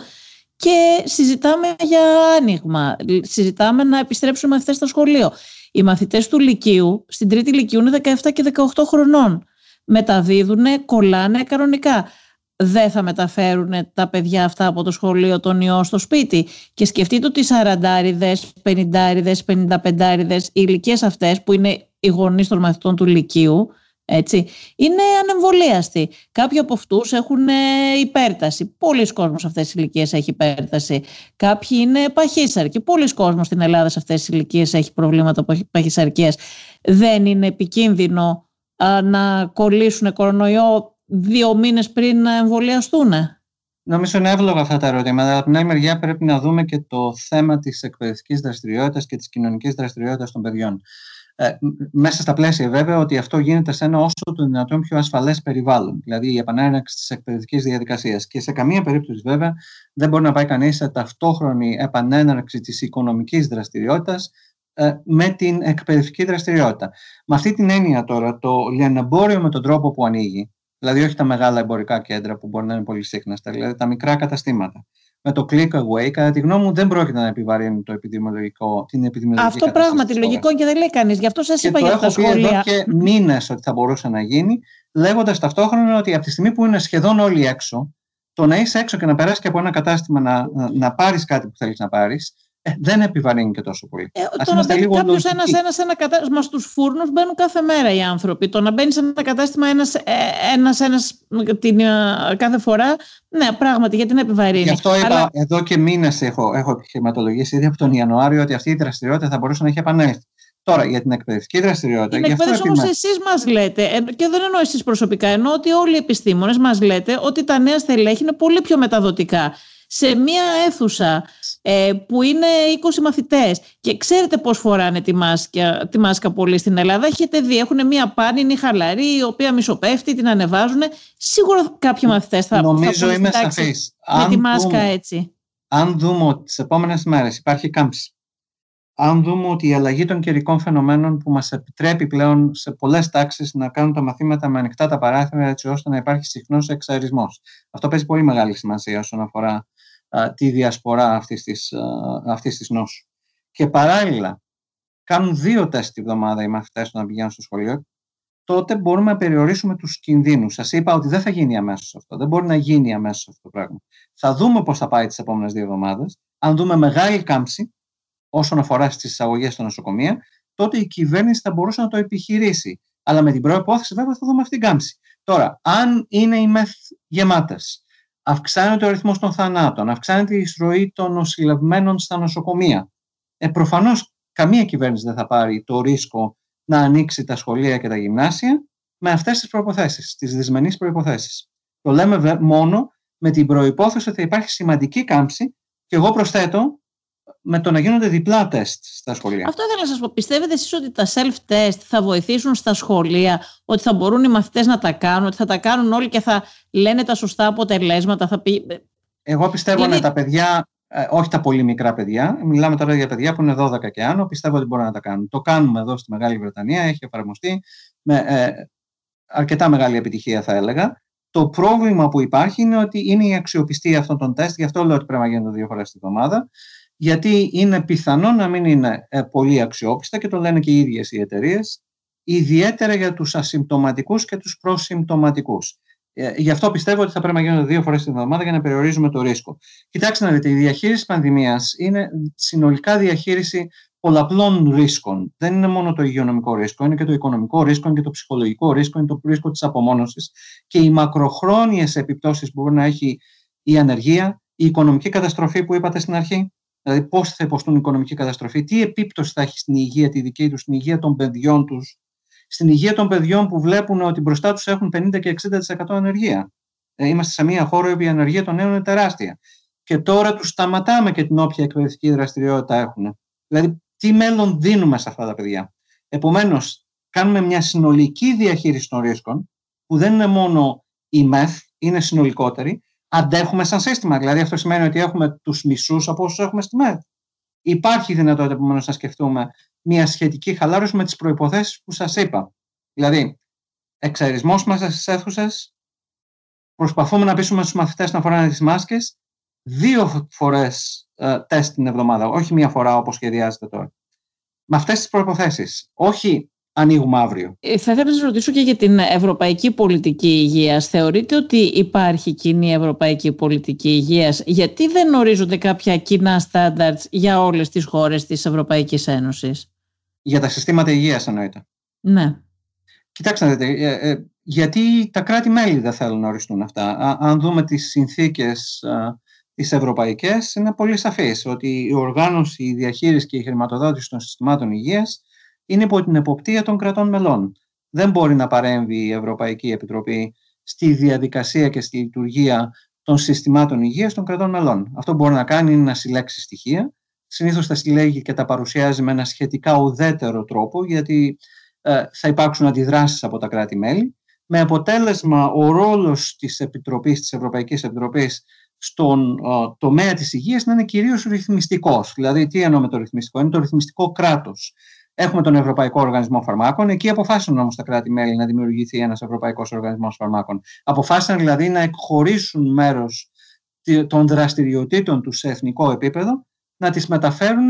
και συζητάμε για άνοιγμα. Συζητάμε να επιστρέψουν μαθητές στο σχολείο. Οι μαθητές του Λυκείου, στην τρίτη Λυκείου είναι 17 και 18 χρονών μεταδίδουν, κολλάνε κανονικά. Δεν θα μεταφέρουν τα παιδιά αυτά από το σχολείο τον ιό στο σπίτι. Και σκεφτείτε ότι οι 40 50 55 οι ηλικίες αυτές που είναι οι γονείς των μαθητών του Λυκείου, έτσι, είναι ανεμβολίαστοι. Κάποιοι από αυτούς έχουν ε, υπέρταση. Πολλοί κόσμοι σε αυτές τις ηλικίες έχει υπέρταση. Κάποιοι είναι παχύσαρκοι. Πολλοί κόσμοι στην Ελλάδα σε αυτές τις ηλικίες έχει προβλήματα παχυσαρκίας. Δεν είναι επικίνδυνο να κολλήσουν κορονοϊό δύο μήνες πριν να εμβολιαστούν. Νομίζω είναι εύλογα αυτά τα ερωτήματα. Αλλά από την άλλη μεριά πρέπει να δούμε και το θέμα της εκπαιδευτικής δραστηριότητας και της κοινωνικής δραστηριότητας των παιδιών. Ε, μέσα στα πλαίσια βέβαια ότι αυτό γίνεται σε ένα όσο το δυνατόν πιο ασφαλές περιβάλλον, δηλαδή η επανέναρξη της εκπαιδευτικής διαδικασίας. Και σε καμία περίπτωση βέβαια δεν μπορεί να πάει κανείς σε ταυτόχρονη επανέναρξη της οικονομικής δραστηριότητας ε, με την εκπαιδευτική δραστηριότητα. Με αυτή την έννοια τώρα, το λιανεμπόριο με τον τρόπο που ανοίγει, δηλαδή όχι τα μεγάλα εμπορικά κέντρα που μπορεί να είναι πολύ σύχναστα, δηλαδή τα μικρά καταστήματα, με το click away, κατά τη γνώμη μου, δεν πρόκειται να επιβαρύνει το επιδημιολογικό, την επιδημιολογική Αυτό πράγματι λογικό και δεν λέει κανείς. Γι' αυτό σας είπα για τα σχόλια. Και το έχω πει εδώ και μήνες ότι θα μπορούσε να γίνει, λέγοντας ταυτόχρονα ότι από τη στιγμή που είναι σχεδόν όλοι έξω, το να είσαι έξω και να περάσεις και από ένα κατάστημα να, να, να πάρεις κάτι που θέλεις να πάρεις, ε, δεν επιβαρύνει και τόσο πολύ. Ε, το να μπαίνει κάποιος ένας ένας, ένα κατάστημα στου φούρνους μπαίνουν κάθε μέρα οι άνθρωποι. Το να μπαίνει σε ένα κατάστημα ένας ένας, ένας, την, κάθε φορά, ναι, πράγματι, γιατί να επιβαρύνει. Γι' αυτό είπα, Αλλά... εδώ και μήνες έχω, έχω επιχειρηματολογήσει ήδη από τον Ιανουάριο ότι αυτή η δραστηριότητα θα μπορούσε να έχει επανέλθει. Τώρα για την εκπαιδευτική δραστηριότητα. Την εκπαίδευση όμως εσείς μας λέτε, και δεν εννοώ εσείς προσωπικά, εννοώ ότι όλοι οι επιστήμονες μας λέτε ότι τα νέα στελέχη είναι πολύ πιο μεταδοτικά. Σε μία αίθουσα ε, που είναι 20 μαθητές και ξέρετε πώς φοράνε τη μάσκα, τη μάσκα πολύ στην Ελλάδα. Έχετε δει, έχουν μία πάνινη χαλαρή, η οποία μισοπέφτει, την ανεβάζουν. Σίγουρα κάποιοι μαθητές θα Νομίζω είμαι σαφής. Με τη μάσκα έτσι. Αν δούμε ότι τις επόμενες μέρες υπάρχει κάμψη αν δούμε ότι η αλλαγή των καιρικών φαινομένων που μας επιτρέπει πλέον σε πολλές τάξεις να κάνουν τα μαθήματα με ανοιχτά τα παράθυρα έτσι ώστε να υπάρχει συχνός εξαρισμός. Αυτό παίζει πολύ μεγάλη σημασία όσον αφορά τη διασπορά αυτής της, α, αυτής της νόσου. Και παράλληλα, κάνουν δύο τεστ τη βδομάδα οι μαθητές να πηγαίνουν στο σχολείο, τότε μπορούμε να περιορίσουμε τους κινδύνους. Σας είπα ότι δεν θα γίνει αμέσως αυτό. Δεν μπορεί να γίνει αμέσως αυτό το πράγμα. Θα δούμε πώς θα πάει τις επόμενες δύο εβδομάδες. Αν δούμε μεγάλη κάμψη, όσον αφορά στις εισαγωγές στα νοσοκομεία, τότε η κυβέρνηση θα μπορούσε να το επιχειρήσει. Αλλά με την προπόθεση, βέβαια, θα δούμε αυτή την κάμψη. Τώρα, αν είναι οι μεθ γεμάτες, αυξάνεται ο αριθμός των θανάτων, αυξάνεται η εισρωή των νοσηλευμένων στα νοσοκομεία. Ε, Προφανώς, καμία κυβέρνηση δεν θα πάρει το ρίσκο να ανοίξει τα σχολεία και τα γυμνάσια με αυτές τις προποθέσει, τις δυσμενείς προποθέσει. Το λέμε μόνο με την προπόθεση ότι θα υπάρχει σημαντική κάμψη και εγώ προσθέτω με το να γίνονται διπλά τεστ στα σχολεία. Αυτό ήθελα να σας πω. Πιστεύετε εσείς ότι τα self-test θα βοηθήσουν στα σχολεία, ότι θα μπορούν οι μαθητές να τα κάνουν, ότι θα τα κάνουν όλοι και θα λένε τα σωστά αποτελέσματα. Θα πει... Εγώ πιστεύω Γιατί... τα παιδιά, ε, όχι τα πολύ μικρά παιδιά, μιλάμε τώρα για παιδιά που είναι 12 και άνω, πιστεύω ότι μπορούν να τα κάνουν. Το κάνουμε εδώ στη Μεγάλη Βρετανία, έχει εφαρμοστεί με ε, αρκετά μεγάλη επιτυχία θα έλεγα. Το πρόβλημα που υπάρχει είναι ότι είναι η αξιοπιστία αυτών των τεστ, γι' αυτό λέω ότι πρέπει να γίνονται δύο φορές τη εβδομάδα γιατί είναι πιθανό να μην είναι ε, πολύ αξιόπιστα και το λένε και οι ίδιες οι εταιρείες, ιδιαίτερα για τους ασυμπτωματικούς και τους προσυμπτωματικούς. Ε, γι' αυτό πιστεύω ότι θα πρέπει να γίνονται δύο φορές την εβδομάδα για να περιορίζουμε το ρίσκο. Κοιτάξτε να δείτε, η διαχείριση πανδημίας είναι συνολικά διαχείριση πολλαπλών ρίσκων. Δεν είναι μόνο το υγειονομικό ρίσκο, είναι και το οικονομικό ρίσκο, είναι και το ψυχολογικό ρίσκο, είναι το ρίσκο της απομόνωσης και οι μακροχρόνιες επιπτώσεις που μπορεί να έχει η ανεργία, η οικονομική καταστροφή που είπατε στην αρχή, Δηλαδή, πώς θα υποστούν οικονομική καταστροφή, τι επίπτωση θα έχει στην υγεία τη δική τους, στην υγεία των παιδιών τους, στην υγεία των παιδιών που βλέπουν ότι μπροστά τους έχουν 50 και 60% ανεργία. Ε, είμαστε σε μια χώρα όπου η ανεργία των νέων είναι τεράστια. Και τώρα τους σταματάμε και την όποια εκπαιδευτική δραστηριότητα έχουν. Δηλαδή, τι μέλλον δίνουμε σε αυτά τα παιδιά. Επομένως, κάνουμε μια συνολική διαχείριση των ρίσκων, που δεν είναι μόνο η ΜΕΘ, είναι συνολικότερη, αντέχουμε σαν σύστημα. Δηλαδή, αυτό σημαίνει ότι έχουμε τους μισούς από όσους έχουμε στη ΜΕΔ. Υπάρχει δυνατότητα επομένως να σκεφτούμε μια σχετική χαλάρωση με τις προποθέσει που σας είπα. Δηλαδή, εξαερισμό μέσα στις αίθουσες, προσπαθούμε να πείσουμε τους μαθητές να φοράνε τις μάσκες, δύο φορές ε, τεστ την εβδομάδα, όχι μία φορά όπως σχεδιάζεται τώρα. Με αυτές τις προποθέσει. Όχι ανοίγουμε αύριο. Ε, θα ήθελα να σας ρωτήσω και για την ευρωπαϊκή πολιτική υγείας. Θεωρείτε ότι υπάρχει κοινή ευρωπαϊκή πολιτική υγείας, γιατί δεν ορίζονται κάποια κοινά στάνταρτ για όλες τις χώρες της Ευρωπαϊκής Ένωσης; Για τα συστήματα υγείας εννοείται. Ναι. Κοιτάξτε, ε, ε, γιατί τα κράτη-μέλη δεν θέλουν να οριστούν αυτά. αν δούμε τις συνθήκες τις ευρωπαϊκές, είναι πολύ σαφές ότι η οργάνωση, η διαχείριση και η χρηματοδότηση των συστημάτων υγείας είναι υπό την εποπτεία των κρατών μελών. Δεν μπορεί να παρέμβει η Ευρωπαϊκή Επιτροπή στη διαδικασία και στη λειτουργία των συστημάτων υγείας των κρατών μελών. Αυτό που μπορεί να κάνει είναι να συλλέξει στοιχεία. Συνήθως τα συλλέγει και τα παρουσιάζει με ένα σχετικά ουδέτερο τρόπο, γιατί ε, θα υπάρξουν αντιδράσεις από τα κράτη-μέλη. Με αποτέλεσμα ο ρόλος της Επιτροπής, της Ευρωπαϊκής Επιτροπής στον ε, τομέα της υγείας να είναι κυρίως ρυθμιστικός. Δηλαδή, τι εννοώ με το ρυθμιστικό, είναι το ρυθμιστικό κράτος. Έχουμε τον Ευρωπαϊκό Οργανισμό Φαρμάκων. Εκεί αποφάσισαν όμως τα κράτη-μέλη να δημιουργηθεί ένας Ευρωπαϊκός Οργανισμός Φαρμάκων. Αποφάσισαν δηλαδή να εκχωρήσουν μέρος των δραστηριοτήτων τους σε εθνικό επίπεδο, να τις μεταφέρουν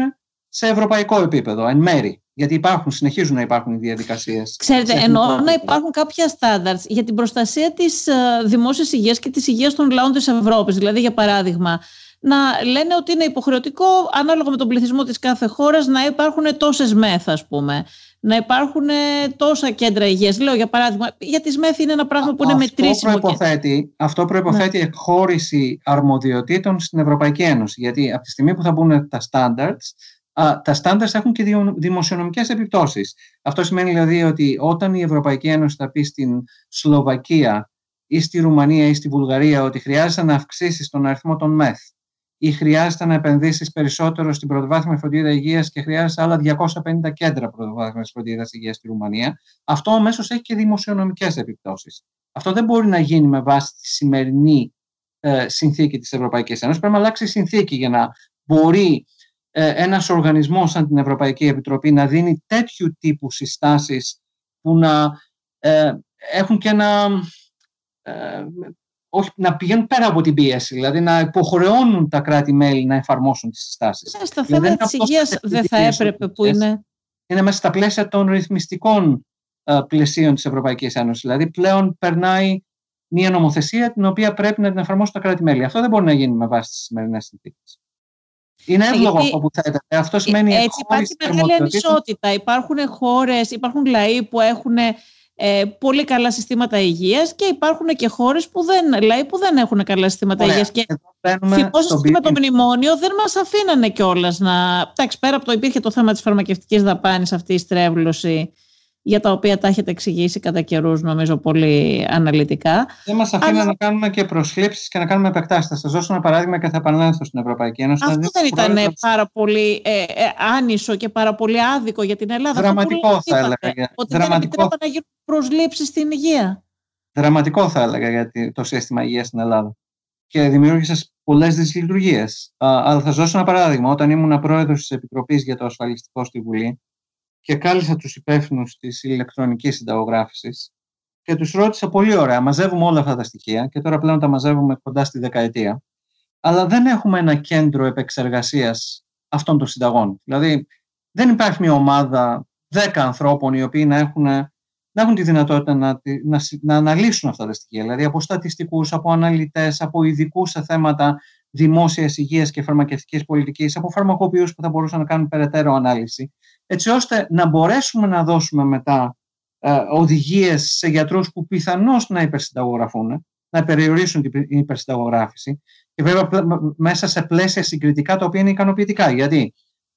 σε ευρωπαϊκό επίπεδο, εν μέρη. Γιατί υπάρχουν, συνεχίζουν να υπάρχουν οι διαδικασίες. Ξέρετε, εννοώ να υπάρχουν κάποια στάνταρτ για την προστασία της uh, δημόσιας υγείας και της υγείας των λαών της Ευρώπης. Δηλαδή, για παράδειγμα, να λένε ότι είναι υποχρεωτικό, ανάλογα με τον πληθυσμό της κάθε χώρας, να υπάρχουν τόσες μεθ, ας πούμε να υπάρχουν ε, τόσα κέντρα υγείας. Λέω για παράδειγμα, για τις ΜΕΘ είναι ένα πράγμα που είναι αυτό μετρήσιμο. Προϋποθέτει, αυτό προποθέτει ναι. εκχώρηση αρμοδιοτήτων στην Ευρωπαϊκή Ένωση. Γιατί από τη στιγμή που θα μπουν τα standards, τα standards έχουν και δημοσιονομικές επιπτώσεις. Αυτό σημαίνει δηλαδή ότι όταν η Ευρωπαϊκή Ένωση θα πει στην Σλοβακία ή στη Ρουμανία ή στη Βουλγαρία ότι χρειάζεται να αυξήσεις τον αριθμό των ΜΕΘ ή χρειάζεται να επενδύσεις περισσότερο στην πρωτοβάθμια φροντίδα υγείας και χρειάζεται άλλα 250 κέντρα πρωτοβάθμιας φροντίδας υγείας στη Ρουμανία, αυτό αμέσως έχει και δημοσιονομικές επιπτώσεις. Αυτό δεν μπορεί να γίνει με βάση τη σημερινή ε, συνθήκη της Ευρωπαϊκής Ένωσης. Πρέπει να αλλάξει η συνθήκη για να μπορεί ε, ένας οργανισμός σαν την Ευρωπαϊκή Επιτροπή να δίνει τέτοιου τύπου συστάσεις που να ε, έχουν και ένα ε, όχι, να πηγαίνουν πέρα από την πίεση, δηλαδή να υποχρεώνουν τα κράτη-μέλη να εφαρμόσουν τις συστάσεις. Ναι, στα δηλαδή, θέματα της υγείας δεν θα έπρεπε που είναι... Είναι μέσα στα πλαίσια των ρυθμιστικών uh, πλαισίων της Ευρωπαϊκής Ένωσης. Δηλαδή πλέον περνάει μια νομοθεσία την οποία πρέπει να την εφαρμόσουν τα κράτη-μέλη. Αυτό δεν μπορεί να γίνει με βάση τις σημερινές συνθήκες. Είναι εύλογο αυτό που θέλετε. Αυτό σημαίνει έτσι υπάρχει μεγάλη ανισότητα. Υπάρχουν χώρες, υπάρχουν λαοί που έχουν ε, πολύ καλά συστήματα υγείας και υπάρχουν και χώρες που δεν, λέει, που δεν έχουν καλά συστήματα Ωραία. υγείας. Και θυμόσαστε με το μνημόνιο δεν μας αφήνανε κιόλας να... Εντάξει, πέρα από το υπήρχε το θέμα της φαρμακευτικής δαπάνης αυτή η στρέβλωση για τα οποία τα έχετε εξηγήσει κατά καιρούς, νομίζω, πολύ αναλυτικά. Δεν μας αφήνει Αλλά... να κάνουμε και προσλήψεις και να κάνουμε επεκτάσεις. Θα σας δώσω ένα παράδειγμα και θα επανέλθω στην Ευρωπαϊκή Ένωση. Αυτό δεν ήταν πάρα πολύ ε, ε, άνισο και πάρα πολύ άδικο για την Ελλάδα. Δραματικό θα έλεγα. Ότι Δραματικό... δεν να γίνουν προσλήψεις στην υγεία. Δραματικό θα έλεγα για το σύστημα υγείας στην Ελλάδα. Και δημιούργησες πολλές δυσλειτουργίες. Αλλά θα σας δώσω ένα παράδειγμα. Όταν ήμουν πρόεδρος της Επιτροπής για το Ασφαλιστικό στη Βουλή, και κάλεσα τους υπεύθυνους της ηλεκτρονικής συνταγογράφησης και τους ρώτησα πολύ ωραία, μαζεύουμε όλα αυτά τα στοιχεία και τώρα πλέον τα μαζεύουμε κοντά στη δεκαετία, αλλά δεν έχουμε ένα κέντρο επεξεργασίας αυτών των συνταγών. Δηλαδή δεν υπάρχει μια ομάδα δέκα ανθρώπων οι οποίοι να έχουν, να έχουν τη δυνατότητα να, να, να αναλύσουν αυτά τα στοιχεία, δηλαδή από στατιστικούς, από αναλυτές, από ειδικούς σε θέματα δημόσιας υγείας και φαρμακευτικής πολιτικής, από φαρμακοποιούς που θα μπορούσαν να κάνουν περαιτέρω ανάλυση έτσι ώστε να μπορέσουμε να δώσουμε μετά ε, οδηγίες σε γιατρούς που πιθανώς να υπερσυνταγογραφούν, να περιορίσουν την υπερσυνταγογράφηση και βέβαια μέσα σε πλαίσια συγκριτικά τα οποία είναι ικανοποιητικά. Γιατί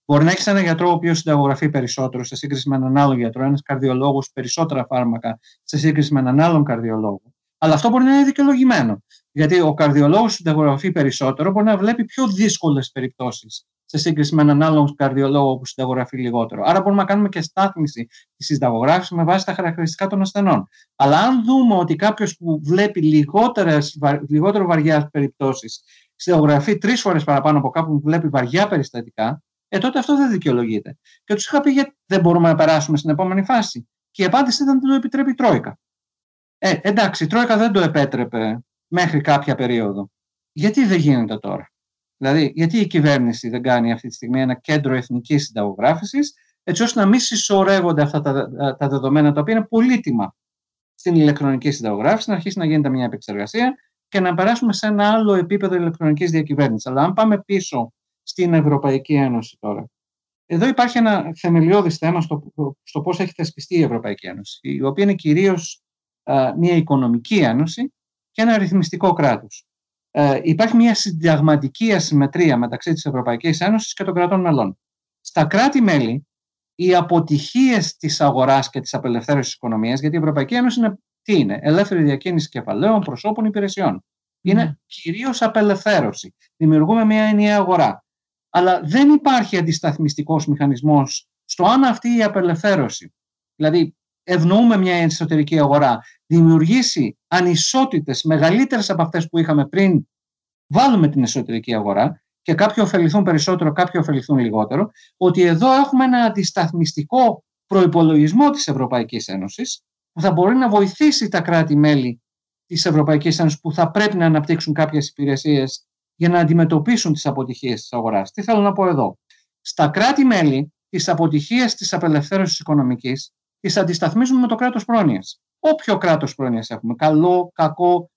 μπορεί να έχεις ένα γιατρό ο οποίος συνταγογραφεί περισσότερο σε σύγκριση με έναν άλλο γιατρό, ένας καρδιολόγος περισσότερα φάρμακα σε σύγκριση με έναν άλλον καρδιολόγο. Αλλά αυτό μπορεί να είναι δικαιολογημένο. Γιατί ο καρδιολόγος συνταγογραφεί περισσότερο, μπορεί να βλέπει πιο δύσκολες περιπτώσεις σε σύγκριση με έναν άλλον καρδιολόγο που συνταγογραφεί λιγότερο. Άρα μπορούμε να κάνουμε και στάθμιση της συνταγογράφησης με βάση τα χαρακτηριστικά των ασθενών. Αλλά αν δούμε ότι κάποιος που βλέπει λιγότερο βαριά περιπτώσεις συνταγογραφεί τρεις φορές παραπάνω από κάποιον που βλέπει βαριά περιστατικά, ε, τότε αυτό δεν δικαιολογείται. Και τους είχα πει γιατί δεν μπορούμε να περάσουμε στην επόμενη φάση. Και η απάντηση ήταν ότι το επιτρέπει η Τρόικα. Ε, εντάξει, η Τρόικα δεν το επέτρεπε μέχρι κάποια περίοδο. Γιατί δεν γίνεται τώρα; Δηλαδή, γιατί η κυβέρνηση δεν κάνει αυτή τη στιγμή ένα κέντρο εθνικής συνταγογράφησης, έτσι ώστε να μην συσσωρεύονται αυτά τα, τα δεδομένα τα οποία είναι πολύτιμα στην ηλεκτρονική συνταγογράφηση, να αρχίσει να γίνεται μια επεξεργασία και να περάσουμε σε ένα άλλο επίπεδο ηλεκτρονικής διακυβέρνησης. Αλλά αν πάμε πίσω στην Ευρωπαϊκή Ένωση τώρα, εδώ υπάρχει ένα θεμελιώδης θέμα στο, στο πώς έχει θεσπιστεί η Ευρωπαϊκή Ένωση, η οποία είναι κυρίως μια οικονομική ένωση και ένα ρυθμιστικό κράτος ε, υπάρχει μια συνταγματική ασυμμετρία μεταξύ της Ευρωπαϊκής Ένωσης και των κρατών μελών. Στα κράτη-μέλη, οι αποτυχίες της αγοράς και της απελευθέρωσης της οικονομίας, γιατί η Ευρωπαϊκή Ένωση είναι, τι είναι, ελεύθερη διακίνηση κεφαλαίων, προσώπων, υπηρεσιών. Είναι mm. κυρίως απελευθέρωση. Δημιουργούμε μια ενιαία αγορά. Αλλά δεν υπάρχει αντισταθμιστικός μηχανισμός στο αν αυτή η απελευθέρωση, δηλαδή ευνοούμε μια εσωτερική αγορά, δημιουργήσει ανισότητες μεγαλύτερες από αυτές που είχαμε πριν βάλουμε την εσωτερική αγορά και κάποιοι ωφεληθούν περισσότερο, κάποιοι ωφεληθούν λιγότερο, ότι εδώ έχουμε ένα αντισταθμιστικό προϋπολογισμό της Ευρωπαϊκής Ένωσης που θα μπορεί να βοηθήσει τα κράτη-μέλη της Ευρωπαϊκής Ένωσης που θα πρέπει να αναπτύξουν κάποιες υπηρεσίες για να αντιμετωπίσουν τις αποτυχίες της αγοράς. Τι θέλω να πω εδώ. Στα κράτη-μέλη τις αποτυχίες της απελευθέρωσης οικονομικής τις αντισταθμίζουμε με το κράτος πρόνοιας. Όποιο κράτος πρόνοιας έχουμε, καλό, κακό,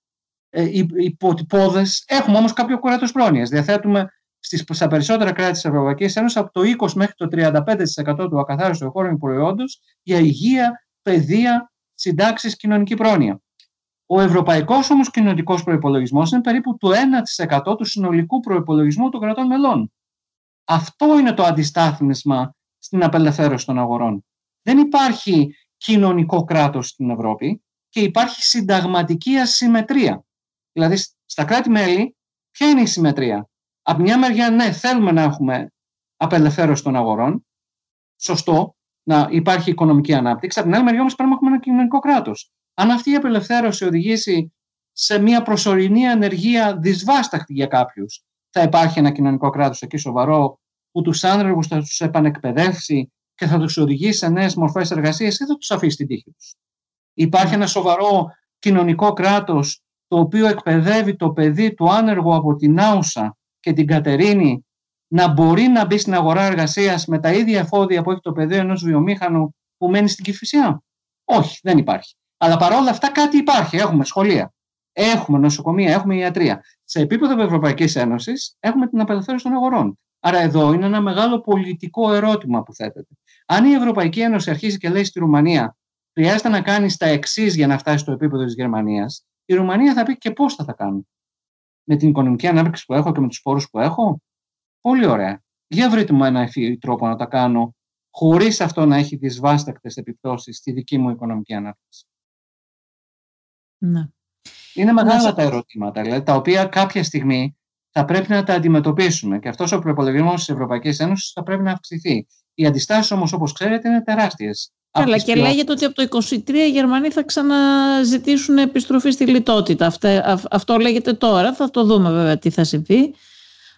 ε, υποτυπώδες, έχουμε όμως κάποιο κράτος πρόνοιας. Διαθέτουμε στις, στα περισσότερα κράτη της Ευρωπαϊκής Ένωσης από το 20 μέχρι το 35% του ακαθάριστου εγχώριου προϊόντος για υγεία, παιδεία, συντάξεις, κοινωνική πρόνοια. Ο ευρωπαϊκός όμως κοινωνικό προπολογισμό είναι περίπου το 1% του συνολικού προπολογισμού των κρατών μελών. Αυτό είναι το αντιστάθμισμα στην απελευθέρωση των αγορών. Δεν υπάρχει κοινωνικό κράτος στην Ευρώπη και υπάρχει συνταγματική ασυμμετρία. Δηλαδή, στα κράτη-μέλη, ποια είναι η συμμετρία; Από μια μεριά, ναι, θέλουμε να έχουμε απελευθέρωση των αγορών. Σωστό, να υπάρχει οικονομική ανάπτυξη. Από την άλλη μεριά, όμως, πρέπει να έχουμε ένα κοινωνικό κράτος. Αν αυτή η απελευθέρωση οδηγήσει σε μια προσωρινή ανεργία δυσβάσταχτη για κάποιους, θα υπάρχει ένα κοινωνικό κράτος εκεί σοβαρό που τους άνεργου θα τους επανεκπαιδεύσει και θα τους οδηγήσει σε νέες μορφές εργασίας ή θα τους αφήσει την τύχη τους. Υπάρχει ένα σοβαρό κοινωνικό κράτος το οποίο εκπαιδεύει το παιδί του άνεργου από την Άουσα και την Κατερίνη να μπορεί να μπει στην αγορά εργασίας με τα ίδια εφόδια που έχει το παιδί ενός βιομήχανου που μένει στην Κυφυσιά. Όχι, δεν υπάρχει. Αλλά παρόλα αυτά κάτι υπάρχει. Έχουμε σχολεία, έχουμε νοσοκομεία, έχουμε ιατρία. Σε επίπεδο Ευρωπαϊκής Ένωσης έχουμε την απελευθέρωση των αγορών. Άρα εδώ είναι ένα μεγάλο πολιτικό ερώτημα που θέτεται. Αν η Ευρωπαϊκή Ένωση αρχίζει και λέει στη Ρουμανία χρειάζεται να κάνεις τα εξής για να φτάσεις στο επίπεδο της Γερμανίας, η Ρουμανία θα πει και πώς θα τα κάνουν. Με την οικονομική ανάπτυξη που έχω και με τους πόρου που έχω; Πολύ ωραία. Για βρείτε μου ένα ευφύ τρόπο να τα κάνω χωρίς αυτό να έχει δυσβάστακτες επιπτώσεις στη δική μου οικονομική ανάπτυξη. Ναι. Είναι μεγάλα τα ερωτήματα, δηλαδή, τα οποία κάποια στιγμή θα πρέπει να τα αντιμετωπίσουμε. Και αυτός ο προπολογισμός της Ευρωπαϊκής Ένωσης θα πρέπει να αυξηθεί. Οι αντιστάσεις όμως, όπως ξέρετε, είναι τεράστιες. Καλά, και πιο... λέγεται ότι από το 2023 οι Γερμανοί θα ξαναζητήσουν επιστροφή στη λιτότητα. Αυτό, αυτό λέγεται τώρα. Θα το δούμε βέβαια τι θα συμβεί.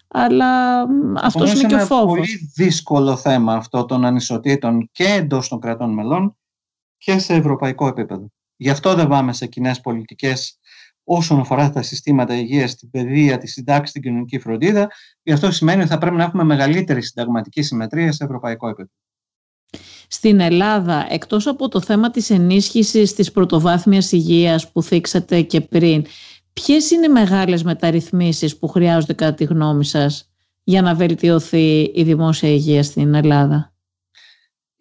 Αλλά αυτός είναι και ο φόβος. Είναι πολύ δύσκολο θέμα αυτό των ανισοτήτων και εντός των κρατών μελών και σε ευρωπαϊκό επίπεδο. Γι' αυτό δεν πάμε σε κοινές πολιτικές όσον αφορά τα συστήματα υγείας, την παιδεία, τη συντάξη, την κοινωνική φροντίδα. Γι' αυτό σημαίνει ότι θα πρέπει να έχουμε μεγαλύτερη συνταγματική συμμετρία σε ευρωπαϊκό επίπεδο. Στην Ελλάδα, εκτός από το θέμα της ενίσχυσης της πρωτοβάθμιας υγείας που θίξατε και πριν, ποιες είναι οι μεγάλες μεταρρυθμίσεις που χρειάζονται κατά τη γνώμη σας για να βελτιωθεί η δημόσια υγεία στην Ελλάδα;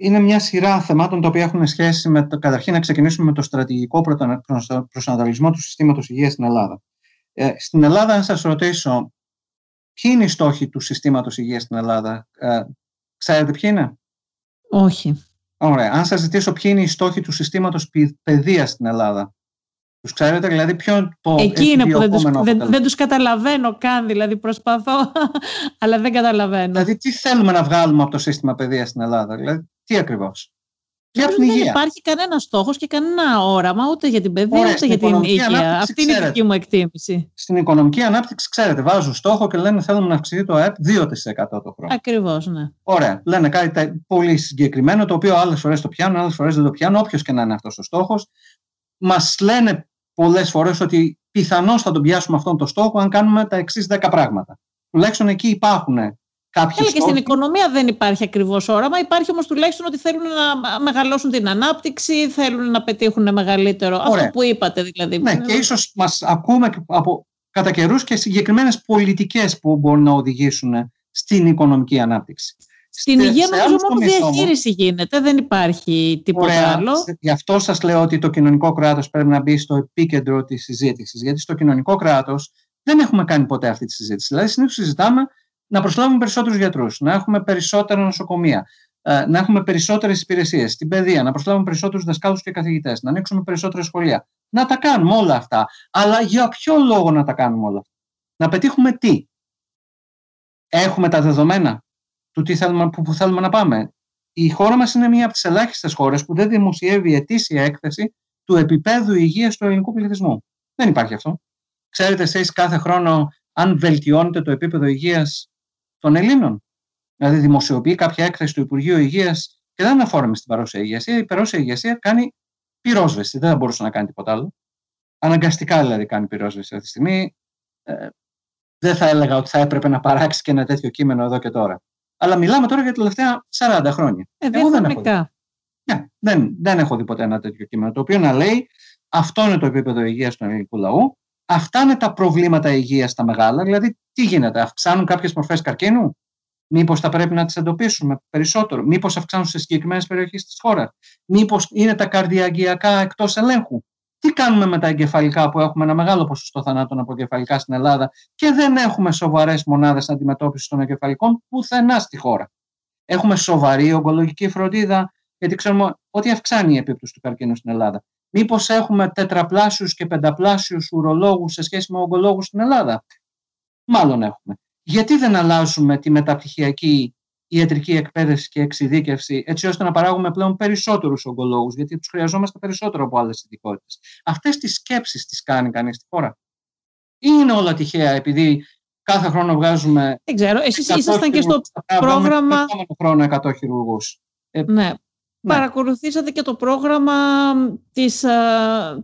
Είναι μια σειρά θεμάτων τα οποία έχουν σχέση με το, καταρχήν να ξεκινήσουμε με το στρατηγικό προσανατολισμό του συστήματος υγείας στην Ελλάδα. Ε, στην Ελλάδα, αν σας ρωτήσω, ποιοι είναι οι στόχοι του συστήματος υγείας στην Ελλάδα, ε, ξέρετε ποιοι είναι; Όχι. Ωραία. Αν σας ζητήσω ποιοι είναι οι στόχοι του συστήματος παιδείας στην Ελλάδα, τους ξέρετε, δηλαδή ποιο το Εκεί είναι που δεν τους, δεν, δεν τους καταλαβαίνω καν, δηλαδή προσπαθώ, αλλά δεν καταλαβαίνω. Δηλαδή τι θέλουμε να βγάλουμε από το σύστημα παιδείας στην Ελλάδα, δηλαδή τι ακριβώς; Για την δεν υπάρχει κανένα στόχος και κανένα όραμα ούτε για την παιδεία ούτε για την υγεία. Αυτή είναι η δική μου εκτίμηση. Στην οικονομική ανάπτυξη, ξέρετε, βάζουν στόχο και λένε θέλουμε να αυξηθεί το ΑΕΠ 2% το χρόνο. Ακριβώς, ναι. Ωραία. Λένε κάτι πολύ συγκεκριμένο, το οποίο άλλες φορές το πιάνουν, άλλες φορές δεν το πιάνουν, όποιος και να είναι αυτός ο στόχος. Μας λένε πολλές φορές ότι πιθανώς θα τον πιάσουμε αυτόν τον στόχο αν κάνουμε τα εξής 10 πράγματα. Τουλάχιστον εκεί υπάρχουν κάποιοι και στην οικονομία δεν υπάρχει ακριβώς όραμα. Υπάρχει όμως τουλάχιστον ότι θέλουν να μεγαλώσουν την ανάπτυξη, θέλουν να πετύχουν μεγαλύτερο. Αυτό που είπατε δηλαδή. Ναι, και ίσως μας ακούμε από, κατά καιρούς και συγκεκριμένες πολιτικές που μπορούν να οδηγήσουν στην οικονομική ανάπτυξη. Στην υγεία νομίζω μόνο διαχείριση γίνεται, δεν υπάρχει τίποτα Ωραία. άλλο. Γι' αυτό σας λέω ότι το κοινωνικό κράτος πρέπει να μπει στο επίκεντρο της συζήτησης. Γιατί στο κοινωνικό κράτος δεν έχουμε κάνει ποτέ αυτή τη συζήτηση. Δηλαδή, συνήθως συζητάμε να προσλάβουμε περισσότερους γιατρούς, να έχουμε περισσότερα νοσοκομεία, ε, να έχουμε περισσότερες υπηρεσίες στην παιδεία, να προσλάβουμε περισσότερους δασκάλους και καθηγητές, να ανοίξουμε περισσότερα σχολεία. Να τα κάνουμε όλα αυτά. Αλλά για ποιο λόγο να τα κάνουμε όλα αυτά; Να πετύχουμε τι; Έχουμε τα δεδομένα του τι θέλουμε, που, που θέλουμε να πάμε; Η χώρα μας είναι μία από τις ελάχιστες χώρες που δεν δημοσιεύει ετήσια έκθεση του επίπεδου υγείας του ελληνικού πληθυσμού. Δεν υπάρχει αυτό. Ξέρετε εσείς κάθε χρόνο αν βελτιώνεται το επίπεδο υγείας των Ελλήνων. Δηλαδή, δημοσιοποιεί κάποια έκθεση του Υπουργείου Υγείας και δεν αναφόραμε στην παρόσια ηγεσία. Η παρόσια ηγεσία κάνει πυρόσβεση. Δεν θα μπορούσε να κάνει τίποτα άλλο. Αναγκαστικά δηλαδή κάνει πυρόσβεση αυτή τη στιγμή. Ε, δεν θα έλεγα ότι θα έπρεπε να παράξει και ένα τέτοιο κείμενο εδώ και τώρα. Αλλά μιλάμε τώρα για τα τελευταία 40 χρόνια. Ε, Εγώ δεν έχω, ναι, δεν, δεν έχω δει ποτέ ένα τέτοιο κείμενο, το οποίο να λέει αυτό είναι το επίπεδο υγείας του ελληνικού λαού, αυτά είναι τα προβλήματα υγείας στα μεγάλα, δηλαδή τι γίνεται, αυξάνουν κάποιες μορφές καρκίνου, Μήπως θα πρέπει να τις εντοπίσουμε περισσότερο, μήπως αυξάνουν σε συγκεκριμένες περιοχές της χώρας, μήπως είναι τα καρδιαγγειακά εκτός ελέγχου; Τι κάνουμε με τα εγκεφαλικά που έχουμε ένα μεγάλο ποσοστό θανάτων από εγκεφαλικά στην Ελλάδα και δεν έχουμε σοβαρές μονάδες αντιμετώπισης των εγκεφαλικών πουθενά στη χώρα; Έχουμε σοβαρή ογκολογική φροντίδα, γιατί ξέρουμε ότι αυξάνει η επίπτωση του καρκίνου στην Ελλάδα. Μήπως έχουμε τετραπλάσιους και πενταπλάσιους ουρολόγους σε σχέση με ογκολόγους στην Ελλάδα; Μάλλον έχουμε. Γιατί δεν αλλάζουμε τη μεταπτυχιακή ιατρική εκπαίδευση και εξειδίκευση, έτσι ώστε να παράγουμε πλέον περισσότερους ογκολόγους, γιατί τους χρειαζόμαστε περισσότερο από άλλες ειδικότητες; Αυτές τις σκέψεις τις κάνει κανείς στη χώρα; Ή είναι όλα τυχαία, επειδή κάθε χρόνο βγάζουμε. Δεν ξέρω. Εσείς ήσασταν και στο πρόγραμμα. χρόνο 100 χειρουργούς. Ε, ναι. Ναι. Παρακολουθήσατε και το πρόγραμμα της,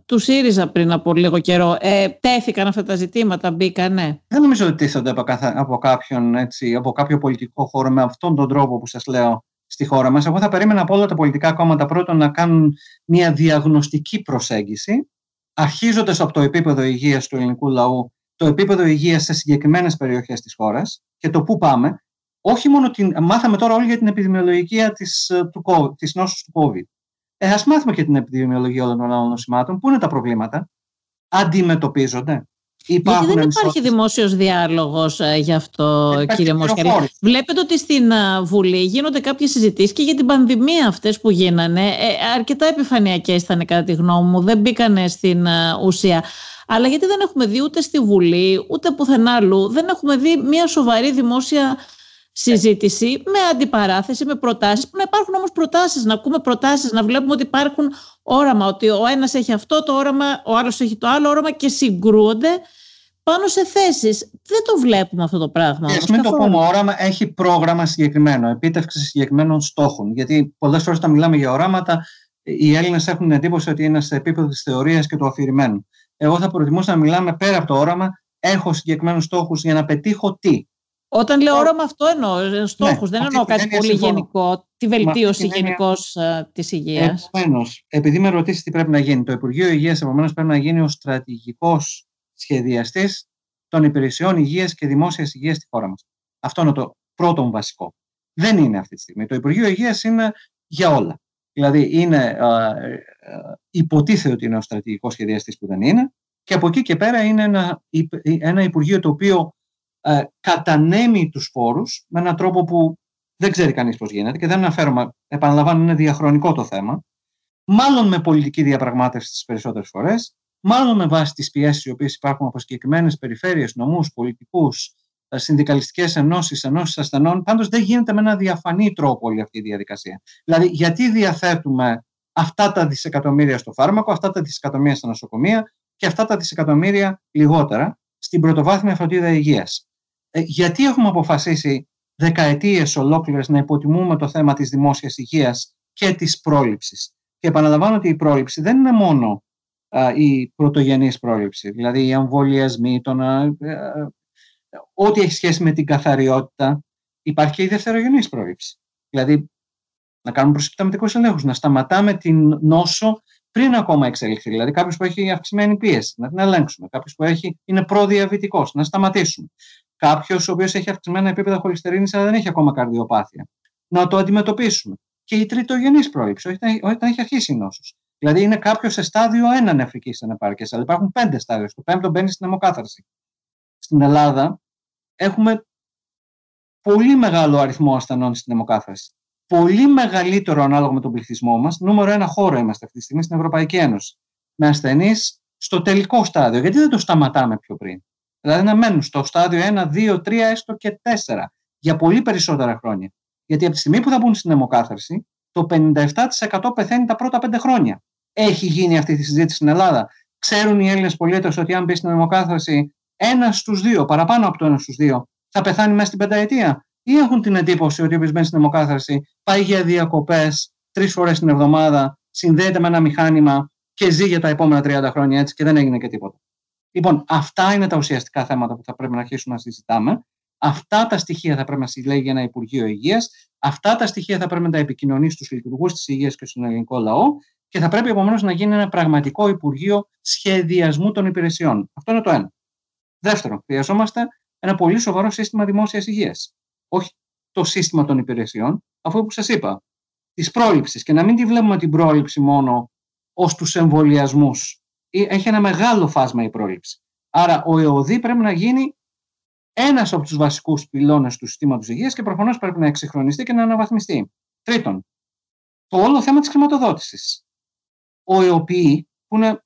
του ΣΥΡΙΖΑ πριν από λίγο καιρό. Ε, τέθηκαν αυτά τα ζητήματα, μπήκανε; Δεν νομίζω ότι τίθονται από, από, κάποιον, έτσι, από κάποιο πολιτικό χώρο με αυτόν τον τρόπο που σας λέω στη χώρα μας. Εγώ θα περίμενα από όλα τα πολιτικά κόμματα πρώτον να κάνουν μια διαγνωστική προσέγγιση, αρχίζοντας από το επίπεδο υγείας του ελληνικού λαού, το επίπεδο υγείας σε συγκεκριμένες περιοχές της χώρας και το πού πάμε, όχι μόνο την, μάθαμε τώρα όλοι για την επιδημιολογία της, ε, του, της νόσους του COVID. Ε, ας μάθουμε και την επιδημιολογία όλων των άλλων νοσημάτων. Πού είναι τα προβλήματα; Αντιμετωπίζονται. Υπάρχουν Γιατί δεν υπάρχει δημόσιος διάλογος ε, γι' αυτό, κύριε Μόσκαλη. Βλέπετε ότι στην ε, Βουλή γίνονται κάποιες συζητήσεις και για την πανδημία αυτές που γίνανε. Ε, αρκετά επιφανειακές ήταν κατά τη γνώμη μου, δεν μπήκανε στην ε, ουσία. Αλλά γιατί δεν έχουμε δει ούτε στη Βουλή, ούτε πουθενά αλλού, δεν έχουμε δει μια σοβαρή δημόσια συζήτηση με αντιπαράθεση, με προτάσεις, να υπάρχουν όμως προτάσεις, να ακούμε προτάσεις, να βλέπουμε ότι υπάρχουν όραμα, ότι ο ένας έχει αυτό το όραμα, ο άλλος έχει το άλλο όραμα και συγκρούονται πάνω σε θέσεις. Δεν το βλέπουμε αυτό το πράγμα. Ας μην το πούμε όραμα, έχει πρόγραμμα συγκεκριμένο, επίτευξη συγκεκριμένων στόχων. Γιατί πολλές φορές όταν μιλάμε για οράματα, οι Έλληνες έχουν την εντύπωση ότι είναι σε επίπεδο της θεωρίας και του αφηρημένου. Εγώ θα προτιμούσα να μιλάμε πέρα από το όραμα, έχω συγκεκριμένους στόχους για να πετύχω τι. Όταν λέω όραμα αυτό εννοώ ε, στόχους, ναι, δεν εννοώ κάτι πολύ γενικό, τη βελτίωση γενικώς ε, της υγείας. Επομένως, επειδή με ρωτήσει τι πρέπει να γίνει, το Υπουργείο Υγείας επομένως πρέπει να γίνει ο στρατηγικός σχεδιαστής των υπηρεσιών υγείας και δημόσιας υγείας στη χώρα μας. Αυτό είναι το πρώτο βασικό. Δεν είναι αυτή τη στιγμή. Το Υπουργείο Υγείας είναι για όλα. Δηλαδή, είναι, ε, υποτίθεται ότι είναι ο στρατηγικός σχεδιαστής που δεν είναι, και από εκεί και πέρα είναι ένα, ένα Υπουργείο το οποίο ε, κατανέμει τους φόρους με έναν τρόπο που δεν ξέρει κανείς πώς γίνεται και δεν αναφέρομαι, επαναλαμβάνω είναι διαχρονικό το θέμα, μάλλον με πολιτική διαπραγμάτευση τις περισσότερες φορές, μάλλον με βάση τις πιέσεις οι οποίες υπάρχουν από συγκεκριμένες περιφέρειες, νομούς, πολιτικούς, ε, συνδικαλιστικές ενώσεις, ενώσεις ασθενών, πάντως δεν γίνεται με ένα διαφανή τρόπο όλη αυτή η διαδικασία. Δηλαδή, γιατί διαθέτουμε αυτά τα δισεκατομμύρια στο φάρμακο, αυτά τα δισεκατομμύρια στα νοσοκομεία και αυτά τα δισεκατομμύρια λιγότερα στην πρωτοβάθμια φροντίδα υγείας; Ε, γιατί έχουμε αποφασίσει δεκαετίες ολόκληρες να υποτιμούμε το θέμα της δημόσιας υγείας και της πρόληψης; Και επαναλαμβάνω ότι η πρόληψη δεν είναι μόνο η πρωτογενής πρόληψη, δηλαδή οι εμβολιασμοί, το ε, ό,τι έχει σχέση με την καθαριότητα, υπάρχει και η δευτερογενής πρόληψη. Δηλαδή να κάνουμε προσυπταμετικούς ελέγχους, να σταματάμε την νόσο πριν ακόμα εξελιχθεί. Δηλαδή, κάποιος που έχει αυξημένη πίεση, να την ελέγξουμε. Κάποιος που έχει, είναι προδιαβητικός, να σταματήσουμε κάποιος ο οποίος έχει αυξημένα επίπεδα χολυστερίνης, αλλά δεν έχει ακόμα καρδιοπάθεια. Να το αντιμετωπίσουμε. Και η τριτογενής πρόληψη, όχι όταν έχει αρχίσει η νόσος. Δηλαδή είναι κάποιος σε στάδιο 1 νεφρική ανεπάρκεια, αλλά υπάρχουν πέντε στάδια. Στο πέμπτο μπαίνει στην αιμοκάθαρση. Στην Ελλάδα έχουμε πολύ μεγάλο αριθμό ασθενών στην αιμοκάθαρση. Πολύ μεγαλύτερο ανάλογα με τον πληθυσμό μας. Νούμερο ένα χώρο είμαστε αυτή τη στιγμή στην Ευρωπαϊκή Ένωση. Με ασθενείς στο τελικό στάδιο. Γιατί δεν το σταματάμε πιο πριν; Δηλαδή να μένουν στο στάδιο 1, 2, 3, έστω και 4 για πολύ περισσότερα χρόνια. Γιατί από τη στιγμή που θα μπουν στην αιμοκάθαρση, το 57% πεθαίνει τα πρώτα 5 χρόνια. Έχει γίνει αυτή τη συζήτηση στην Ελλάδα. Ξέρουν οι Έλληνες πολίτες ότι αν μπει στην αιμοκάθαρση, ένας στους δύο, παραπάνω από το ένας στους δύο, θα πεθάνει μέσα στην πενταετία; Ή έχουν την εντύπωση ότι όποιος μπαίνει στην αιμοκάθαρση πάει για διακοπές τρεις φορές την εβδομάδα, συνδέεται με ένα μηχάνημα και ζει για τα επόμενα 30 χρόνια έτσι και δεν έγινε και τίποτα; Λοιπόν, αυτά είναι τα ουσιαστικά θέματα που θα πρέπει να αρχίσουμε να συζητάμε Αυτά τα στοιχεία θα πρέπει να συλλέγει ένα Υπουργείο Υγείας, αυτά τα στοιχεία θα πρέπει να τα επικοινωνεί στους λειτουργούς της υγείας και στον ελληνικό λαό και θα πρέπει επομένως να γίνει ένα πραγματικό Υπουργείο Σχεδιασμού των Υπηρεσιών. Αυτό είναι το ένα. Δεύτερον, χρειαζόμαστε ένα πολύ σοβαρό σύστημα δημόσιας υγείας. Όχι το σύστημα των υπηρεσιών, αφού που σας είπα, της πρόληψης και να μην τη βλέπουμε την πρόληψη μόνο ως τους εμβολιασμούς. Έχει ένα μεγάλο φάσμα η πρόληψη. Άρα ο ΕΟΔΗ πρέπει να γίνει ένας από τους βασικούς πυλώνες του συστήματος υγείας και προφανώς πρέπει να εξυγχρονιστεί και να αναβαθμιστεί. Τρίτον, το όλο θέμα της χρηματοδότησης. Ο ΕΟΠΗ, που είναι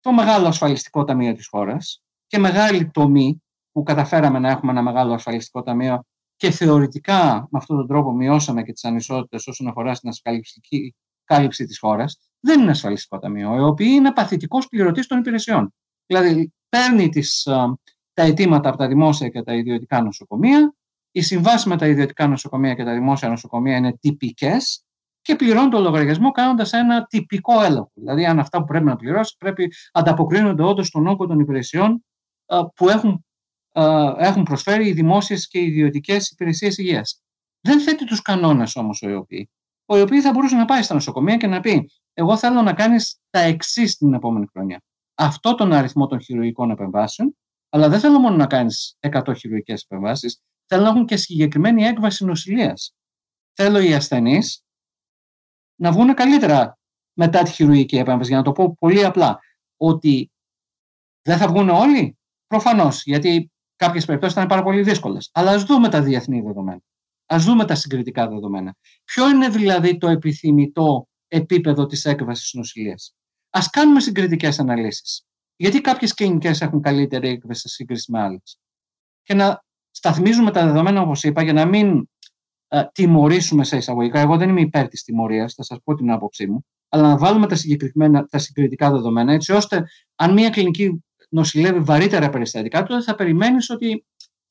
το μεγάλο ασφαλιστικό ταμείο της χώρας και μεγάλη τομή που καταφέραμε να έχουμε ένα μεγάλο ασφαλιστικό ταμείο και θεωρητικά με αυτόν τον τρόπο μειώσαμε και τις ανισότητες όσον αφορά στην ασφαλιστική κάλυψη της χώρας, δεν είναι ασφαλιστικό ταμείο. Ο ΕΟΠΗ είναι παθητικός πληρωτής των υπηρεσιών. Δηλαδή, παίρνει τις, τα αιτήματα από τα δημόσια και τα ιδιωτικά νοσοκομεία. Οι συμβάσεις με τα ιδιωτικά νοσοκομεία και τα δημόσια νοσοκομεία είναι τυπικές και πληρώνει το λογαριασμό κάνοντας ένα τυπικό έλεγχο. Δηλαδή, αν αυτά που πρέπει να πληρώσεις πρέπει ανταποκρίνονται όντως στον όγκο των υπηρεσιών που έχουν, έχουν προσφέρει οι δημόσιες και οι ιδιωτικές υπηρεσίες υγείας. Δεν θέτει τους κανόνες όμως ο ΕΟΠΗ. Ο ΕΟΠΗ θα μπορούσε να πάει στα νοσοκομεία και να πει: Εγώ θέλω να κάνεις τα εξής την επόμενη χρονιά αυτό τον αριθμό των χειρουργικών επεμβάσεων, αλλά δεν θέλω μόνο να κάνεις 100 χειρουργικές επεμβάσεις, θέλω να έχουν και συγκεκριμένη έκβαση νοσηλείας. Θέλω οι ασθενείς να βγουν καλύτερα μετά τη χειρουργική επέμβαση. Για να το πω πολύ απλά, ότι δεν θα βγουν όλοι, προφανώς, γιατί κάποιες περιπτώσεις θα είναι πάρα πολύ δύσκολες. Αλλά ας δούμε τα διεθνή δεδομένα. Α δούμε τα συγκριτικά δεδομένα. Ποιο είναι δηλαδή το επιθυμητό επίπεδο της έκβασης νοσηλείας; Α κάνουμε συγκριτικές αναλύσεις. Γιατί κάποιες κλινικές έχουν καλύτερη έκβαση σε σύγκριση με άλλες; Και να σταθμίζουμε τα δεδομένα, όπως είπα, για να μην ε, τιμωρήσουμε σε εισαγωγικά. Εγώ δεν είμαι υπέρ της τιμωρίας, θα σας πω την άποψή μου. Αλλά να βάλουμε τα, συγκεκριμένα, τα συγκριτικά δεδομένα, έτσι ώστε αν μια κλινική νοσηλεύει βαρύτερα περιστατικά, τότε θα περιμένεις ότι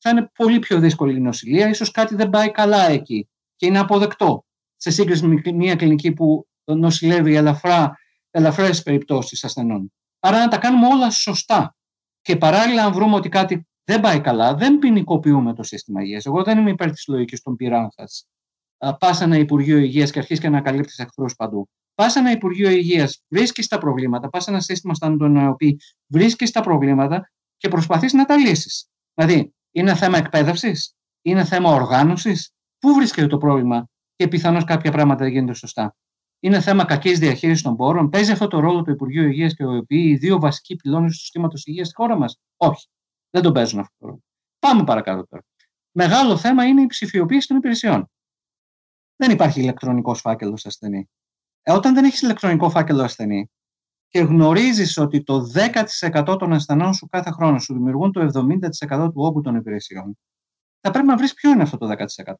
θα είναι πολύ πιο δύσκολη η νοσηλεία. ίσως κάτι δεν πάει καλά εκεί και είναι αποδεκτό σε σύγκριση με μια κλινική που νοσηλεύει ελαφρά ελαφρές περιπτώσεις ασθενών. Άρα να τα κάνουμε όλα σωστά. Και παράλληλα, αν βρούμε ότι κάτι δεν πάει καλά, δεν ποινικοποιούμε το σύστημα υγείας. Εγώ δεν είμαι υπέρ της λογικής των πειράνθα. Πας ένα Υπουργείο Υγείας και αρχίσεις και ανακαλύπτεις εχθρούς παντού. Πας ένα Υπουργείο Υγείας, βρίσκεις τα προβλήματα. Πας ένα σύστημα σαν τον ΕΟΠΗ, βρίσκεις τα προβλήματα και προσπαθείς να τα λύσεις. Δηλαδή, είναι θέμα εκπαίδευσης, είναι θέμα οργάνωσης; Πού βρίσκεται το πρόβλημα; Και πιθανώς κάποια πράγματα δεν γίνονται σωστά είναι θέμα κακής διαχείρισης των πόρων; Παίζει αυτό το ρόλο το Υπουργείο Υγείας και ο ΕΠΗ, οι δύο βασικοί πυλώνες του συστήματος υγείας στη χώρα μας; Όχι. Δεν τον παίζουν αυτό το ρόλο. Πάμε παρακάτω τώρα. Μεγάλο θέμα είναι η ψηφιοποίηση των υπηρεσιών. Δεν υπάρχει ηλεκτρονικό φάκελο ασθενή. Ε, όταν δεν έχεις ηλεκτρονικό φάκελο ασθενή και γνωρίζεις ότι το 10% των ασθενών σου κάθε χρόνο σου δημιουργούν το 70% του όγκου των υπηρεσιών, θα πρέπει να βρεις ποιο είναι αυτό το 10%.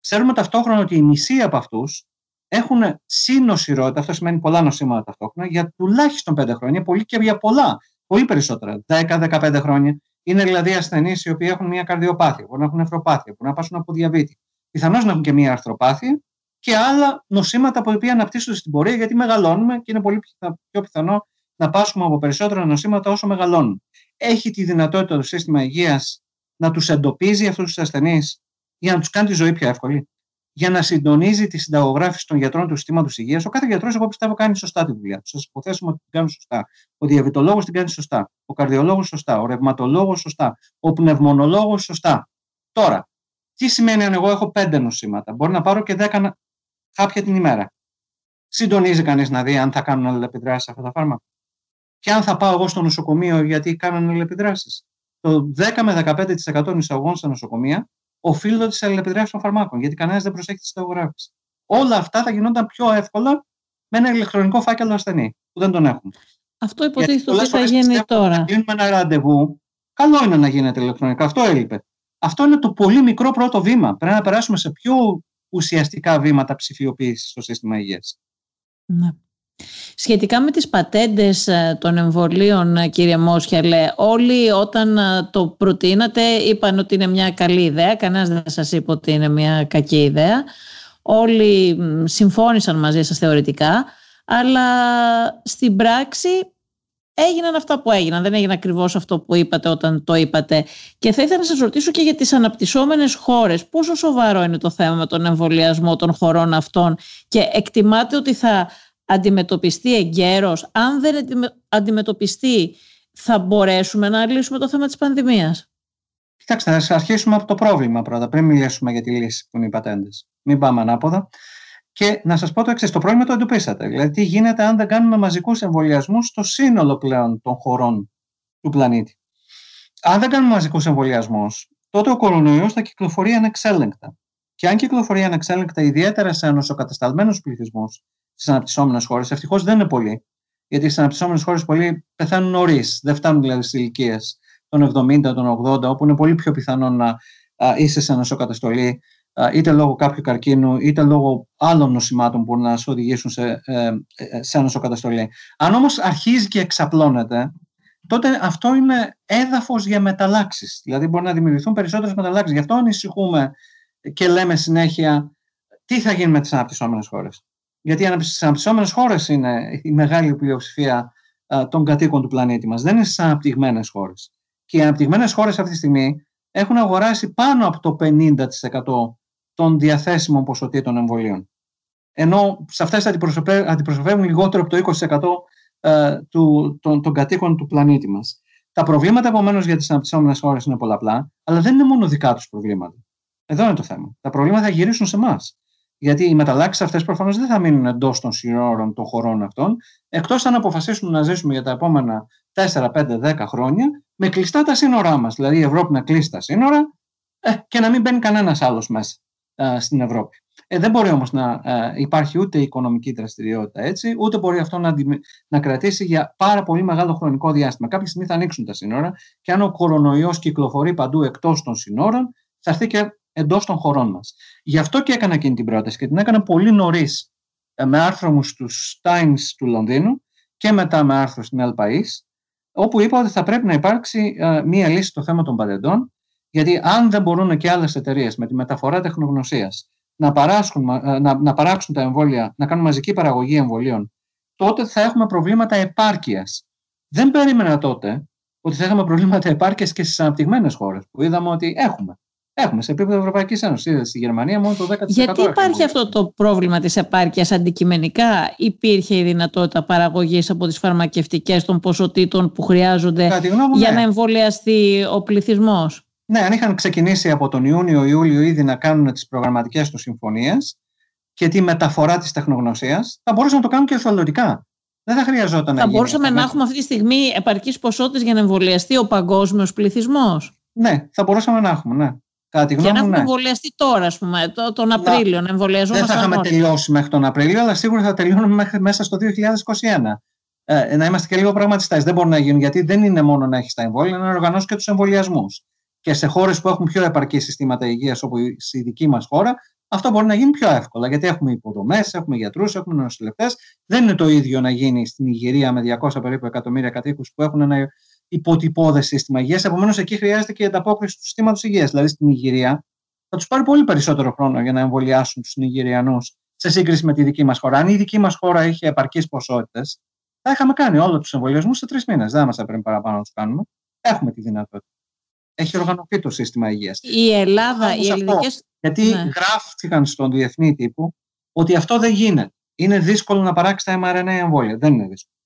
Ξέρουμε ταυτόχρονα ότι η μισή από αυτούς έχουν συνοσυρότητα, αυτό σημαίνει πολλά νοσήματα ταυτόχρονα, για τουλάχιστον 5 χρόνια, πολύ και για πολλά, πολύ περισσότερα, 10-15 χρόνια. Είναι δηλαδή ασθενείς οι οποίοι έχουν μια καρδιοπάθεια, μπορεί να έχουν νευροπάθεια, μπορεί να πάσουν από διαβήτη. Πιθανώς να έχουν και μια αρθροπάθεια και άλλα νοσήματα από τα οποία αναπτύσσονται στην πορεία, γιατί μεγαλώνουμε και είναι πολύ πιο πιθανό να πάσχουμε από περισσότερα νοσήματα όσο μεγαλώνουν. Έχει τη δυνατότητα το σύστημα υγείας να τους εντοπίζει αυτούς τους ασθενείς για να τους κάνει τη ζωή πιο εύκολη; Για να συντονίζει τη συνταγογράφηση των γιατρών του συστήματος υγείας. Ο κάθε γιατρός, εγώ πιστεύω, κάνει σωστά τη δουλειά του. Σας υποθέσουμε ότι την κάνουν σωστά. Ο διαβητολόγος την κάνει σωστά. Ο καρδιολόγος σωστά. Ο ρευματολόγος σωστά. Ο πνευμονολόγος σωστά. Τώρα, τι σημαίνει αν εγώ έχω πέντε νοσήματα; Μπορεί να πάρω και δέκα κάποια την ημέρα. Συντονίζει κανείς να δει αν θα κάνουν αλληλεπιδράσεις αυτά τα φάρμακα. Και αν θα πάω εγώ στο νοσοκομείο γιατί κάνουν αλληλεπιδράσεις. Το 10 με 15% εισαγωγών στα νοσοκομεία οφείλονται στι αλληλεπιδράσεις των φαρμάκων, γιατί κανένας δεν προσέχει τη συνταγογράφηση. Όλα αυτά θα γινόταν πιο εύκολα με ένα ηλεκτρονικό φάκελο ασθενή, που δεν τον έχουμε. Αυτό υποτίθεται ότι θα γίνει τώρα. Αν γίνουμε ένα ραντεβού, καλό είναι να γίνεται ηλεκτρονικά. Αυτό έλειπε. Αυτό είναι το πολύ μικρό πρώτο βήμα. Πρέπει να περάσουμε σε πιο ουσιαστικά βήματα ψηφιοποίησης στο σύστημα υγείας. Ναι. Σχετικά με τις πατέντες ε, των εμβολίων, ε, κύριε Μόσχελε, όλοι όταν ε, το προτείνατε είπαν ότι είναι μια καλή ιδέα, κανένας δεν σας είπε ότι είναι μια κακή ιδέα. Όλοι συμφώνησαν μαζί σας θεωρητικά, αλλά στην πράξη έγιναν αυτά που έγιναν. Δεν έγινε ακριβώς αυτό που είπατε όταν το είπατε. Και θα ήθελα να σας ρωτήσω και για τις αναπτυσσόμενες χώρες. Πόσο σοβαρό είναι το θέμα με τον εμβολιασμό των χωρών αυτών και εκτιμάτε ότι θα αντιμετωπιστεί εγκαίρως; Αν δεν αντιμετωπιστεί, θα μπορέσουμε να λύσουμε το θέμα της πανδημίας; Κοιτάξτε, να αρχίσουμε από το πρόβλημα πρώτα, πριν μιλήσουμε για τη λύση που είναι οι πατέντες. Μην πάμε ανάποδα. Και να σας πω το εξής: το πρόβλημα το εντοπίσατε. Δηλαδή, τι γίνεται αν δεν κάνουμε μαζικούς εμβολιασμούς στο σύνολο πλέον των χωρών του πλανήτη. Αν δεν κάνουμε μαζικούς εμβολιασμούς, τότε ο κορονοϊός θα κυκλοφορεί ανεξέλεγκτα. Και αν κυκλοφορεί ανεξέλεγκτα, ιδιαίτερα σε ανοσοκατασταλμένους πληθυσμούς στις αναπτυσσόμενες χώρες, ευτυχώς δεν είναι πολύ. Γιατί στις αναπτυσσόμενες χώρες πολλοί πεθαίνουν νωρίς, δεν φτάνουν δηλαδή στις ηλικίες των 70, των 80, όπου είναι πολύ πιο πιθανό να είσαι σε ανοσοκαταστολή είτε λόγω κάποιου καρκίνου, είτε λόγω άλλων νοσημάτων που μπορούν να σου οδηγήσουν σε, ε, ε, σε νοσοκαταστολή. Αν όμως αρχίζει και εξαπλώνεται, τότε αυτό είναι έδαφος για μεταλλάξεις. Δηλαδή μπορεί να δημιουργηθούν περισσότερες μεταλλάξεις. Γι' αυτό ανησυχούμε και λέμε συνέχεια τι θα γίνει με τις αναπτυσσόμενες χώρες. Γιατί στις αναπτυσσόμενες χώρες είναι η μεγάλη πλειοψηφία των κατοίκων του πλανήτη μας. Δεν είναι στις αναπτυγμένες χώρες. Και οι αναπτυγμένες χώρες αυτή τη στιγμή έχουν αγοράσει πάνω από το 50% των διαθέσιμων ποσοτήτων εμβολίων. Ενώ σε αυτές αντιπροσωπεύουν λιγότερο από το 20% ε, του, των, των κατοίκων του πλανήτη μας. Τα προβλήματα επομένως για τις αναπτυσσόμενες χώρες είναι πολλαπλά, αλλά δεν είναι μόνο δικά τους προβλήματα. Εδώ είναι το θέμα. Τα προβλήματα θα γυρίσουν σε εμάς. Γιατί οι μεταλλάξεις αυτές προφανώς δεν θα μείνουν εντός των συνόρων των χωρών αυτών, εκτός αν αποφασίσουμε να ζήσουμε για τα επόμενα 4, 5, 10 χρόνια με κλειστά τα σύνορά μας. Δηλαδή η Ευρώπη να κλείσει τα σύνορα ε, και να μην μπαίνει κανένας άλλος μέσα στην Ευρώπη. Ε, δεν μπορεί όμως να υπάρχει ούτε οικονομική δραστηριότητα έτσι, ούτε μπορεί αυτό να, να κρατήσει για πάρα πολύ μεγάλο χρονικό διάστημα. Κάποια στιγμή θα ανοίξουν τα σύνορα και αν ο κορονοϊός κυκλοφορεί παντού εκτός των σύνορων, θα έρθει και εντός των χωρών μας. Γι' αυτό και έκανα εκείνη την πρόταση και την έκανα πολύ νωρίς ε, με άρθρο μου στους Times του Λονδίνου και μετά με άρθρο στην El País, όπου είπα ότι θα πρέπει να υπάρξει ε, μία λύση στο θέμα των πατεντών γιατί αν δεν μπορούν και άλλες εταιρείες με τη μεταφορά τεχνογνωσίας να, παράσχουν, ε, να, να παράξουν τα εμβόλια, να κάνουν μαζική παραγωγή εμβολίων, τότε θα έχουμε προβλήματα επάρκειας. Δεν περίμενα τότε ότι θα έχουμε προβλήματα επάρκειας και στις αναπτυγμένες χώρες, που είδαμε ότι έχουμε. Έχουμε σε επίπεδο Ευρωπαϊκής Ένωσης. Στη Γερμανία μόνο το 10%. Γιατί υπάρχει αυτό το πρόβλημα της επάρκειας αντικειμενικά, υπήρχε η δυνατότητα παραγωγής από τις φαρμακευτικές των ποσοτήτων που χρειάζονται για ναι. να εμβολιαστεί ο πληθυσμός; Ναι, αν είχαν ξεκινήσει από τον Ιούνιο-Ιούλιο ήδη να κάνουν τις προγραμματικές τους συμφωνίες και τη μεταφορά της τεχνογνωσίας, θα μπορούσαν να το κάνουν και εθελοντικά. Δεν θα χρειαζόταν θα να μπορούσαμε να έχουμε αυτή τη στιγμή επαρκείς ποσότητες για να εμβολιαστεί ο παγκόσμιος πληθυσμός; Ναι, θα μπορούσαμε να έχουμε, ναι. Κατά τη γνώμη, και να έχουμε ναι. εμβολιαστεί τώρα, ας πούμε, τον Απρίλιο, να, να εμβολιαζόμαστε. Δεν θα είχαμε τελειώσει μέχρι τον Απρίλιο, αλλά σίγουρα θα τελειώνουμε μέχρι, μέσα στο 2021. Ε, να είμαστε και λίγο πραγματιστές. Δεν μπορεί να γίνουν, γιατί δεν είναι μόνο να έχεις τα εμβόλια, να οργανώσεις και τους εμβολιασμούς και σε χώρες που έχουν πιο επαρκή συστήματα υγείας, όπω η δική μας χώρα, αυτό μπορεί να γίνει πιο εύκολα. Γιατί έχουμε υποδομές, έχουμε γιατρούς, έχουμε νοσηλευτές. Δεν είναι το ίδιο να γίνει στην Ιγυρία με 200 περίπου εκατομμύρια κατοίκους που έχουν ένα υποτυπώδες σύστημα υγείας. Επομένως, εκεί χρειάζεται και η ανταπόκριση του συστήματος υγείας. Δηλαδή, στην Ιγυρία θα τους πάρει πολύ περισσότερο χρόνο για να εμβολιάσουν τους Ιγυριανού σε σύγκριση με τη δική μας χώρα. Αν η δική μας χώρα είχε επαρκείς ποσότητες, θα είχαμε κάνει όλου τους εμβολιασμούς σε τρεις μήνες. Δεν μας έπρεπε παραπάνω να τους κάνουμε. Έχουμε τη δυνατότητα έχει οργανωθεί το σύστημα υγείας. Η Ελλάδα, οι ελληνικές... Γιατί ναι. γράφτηκαν στον διεθνή τύπο ότι αυτό δεν γίνεται. Είναι δύσκολο να παράξεις τα mRNA εμβόλια. Δεν είναι δύσκολο.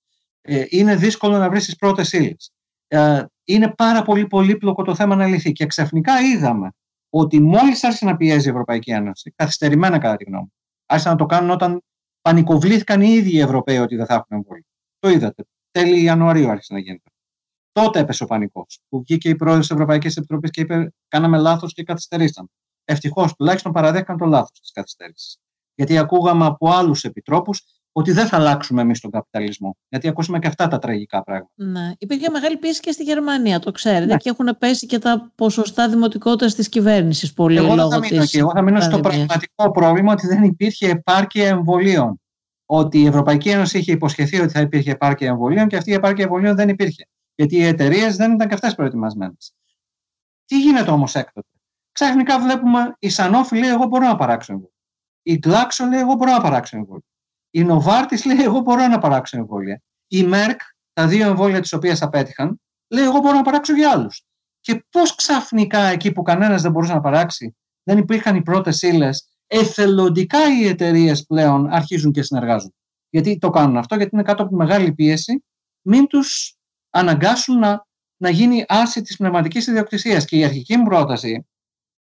Ε, είναι δύσκολο να βρεις τις πρώτες ύλες. Ε, είναι πάρα πολύ πολύπλοκο το θέμα να λυθεί. Και ξαφνικά είδαμε ότι μόλις άρχισε να πιέζει η Ευρωπαϊκή Ένωση, καθυστερημένα κατά τη γνώμη άρχισαν να το κάνουν όταν πανικοβλήθηκαν οι ίδιοι οι Ευρωπαίοι ότι δεν θα έχουν εμβόλια. Το είδατε. Τέλη Ιανουαρίου άρχισε να γίνεται. Τότε έπεσε ο πανικός. Που βγήκε η πρόεδρος της Ευρωπαϊκής Επιτροπής και είπε: Κάναμε λάθος και καθυστερήσαμε. Ευτυχώς τουλάχιστον παραδέχαν το λάθος της καθυστέρησης. Γιατί ακούγαμε από άλλους επιτρόπους ότι δεν θα αλλάξουμε εμείς τον καπιταλισμό. Γιατί ακούσαμε και αυτά τα τραγικά πράγματα. Ναι. Υπήρχε μεγάλη πίεση και στη Γερμανία, το ξέρετε. Ναι. Και έχουν πέσει και τα ποσοστά δημοτικότητας της κυβέρνησης πολύ εγώ λόγω θα μείνω, της εγώ θα μείνω στο πραγματικό πρόβλημα ότι δεν υπήρχε επάρκεια εμβολίων. Ότι η Ευρωπαϊκή Ένωση είχε υποσχεθεί ότι θα υπήρχε επάρκεια εμβολίων και αυτή η επάρκεια εμβολίων δεν υπήρχε γιατί οι εταιρείες δεν ήταν και αυτές προετοιμασμένες. Τι γίνεται όμως έκτοτε; Ξαφνικά βλέπουμε η Sanofi λέει: Εγώ μπορώ να παράξω εμβόλια. Η Glaxo λέει: Εγώ μπορώ να παράξω εμβόλια. Η Novartis λέει: Εγώ μπορώ να παράξω εμβόλια. Η Merck τα δύο εμβόλια τις οποίες απέτυχαν, λέει εγώ μπορώ να παράξω για άλλους. Και πώς ξαφνικά εκεί που κανένας δεν μπορούσε να παράξει, δεν υπήρχαν οι πρώτες ύλες, εθελοντικά οι εταιρείες πλέον αρχίζουν και συνεργάζουν. Γιατί το κάνουν αυτό, γιατί είναι κάτω από μεγάλη πίεση, μην τους αναγκάσουν να, να γίνει άρση της πνευματικής ιδιοκτησίας. Και η αρχική μου πρόταση,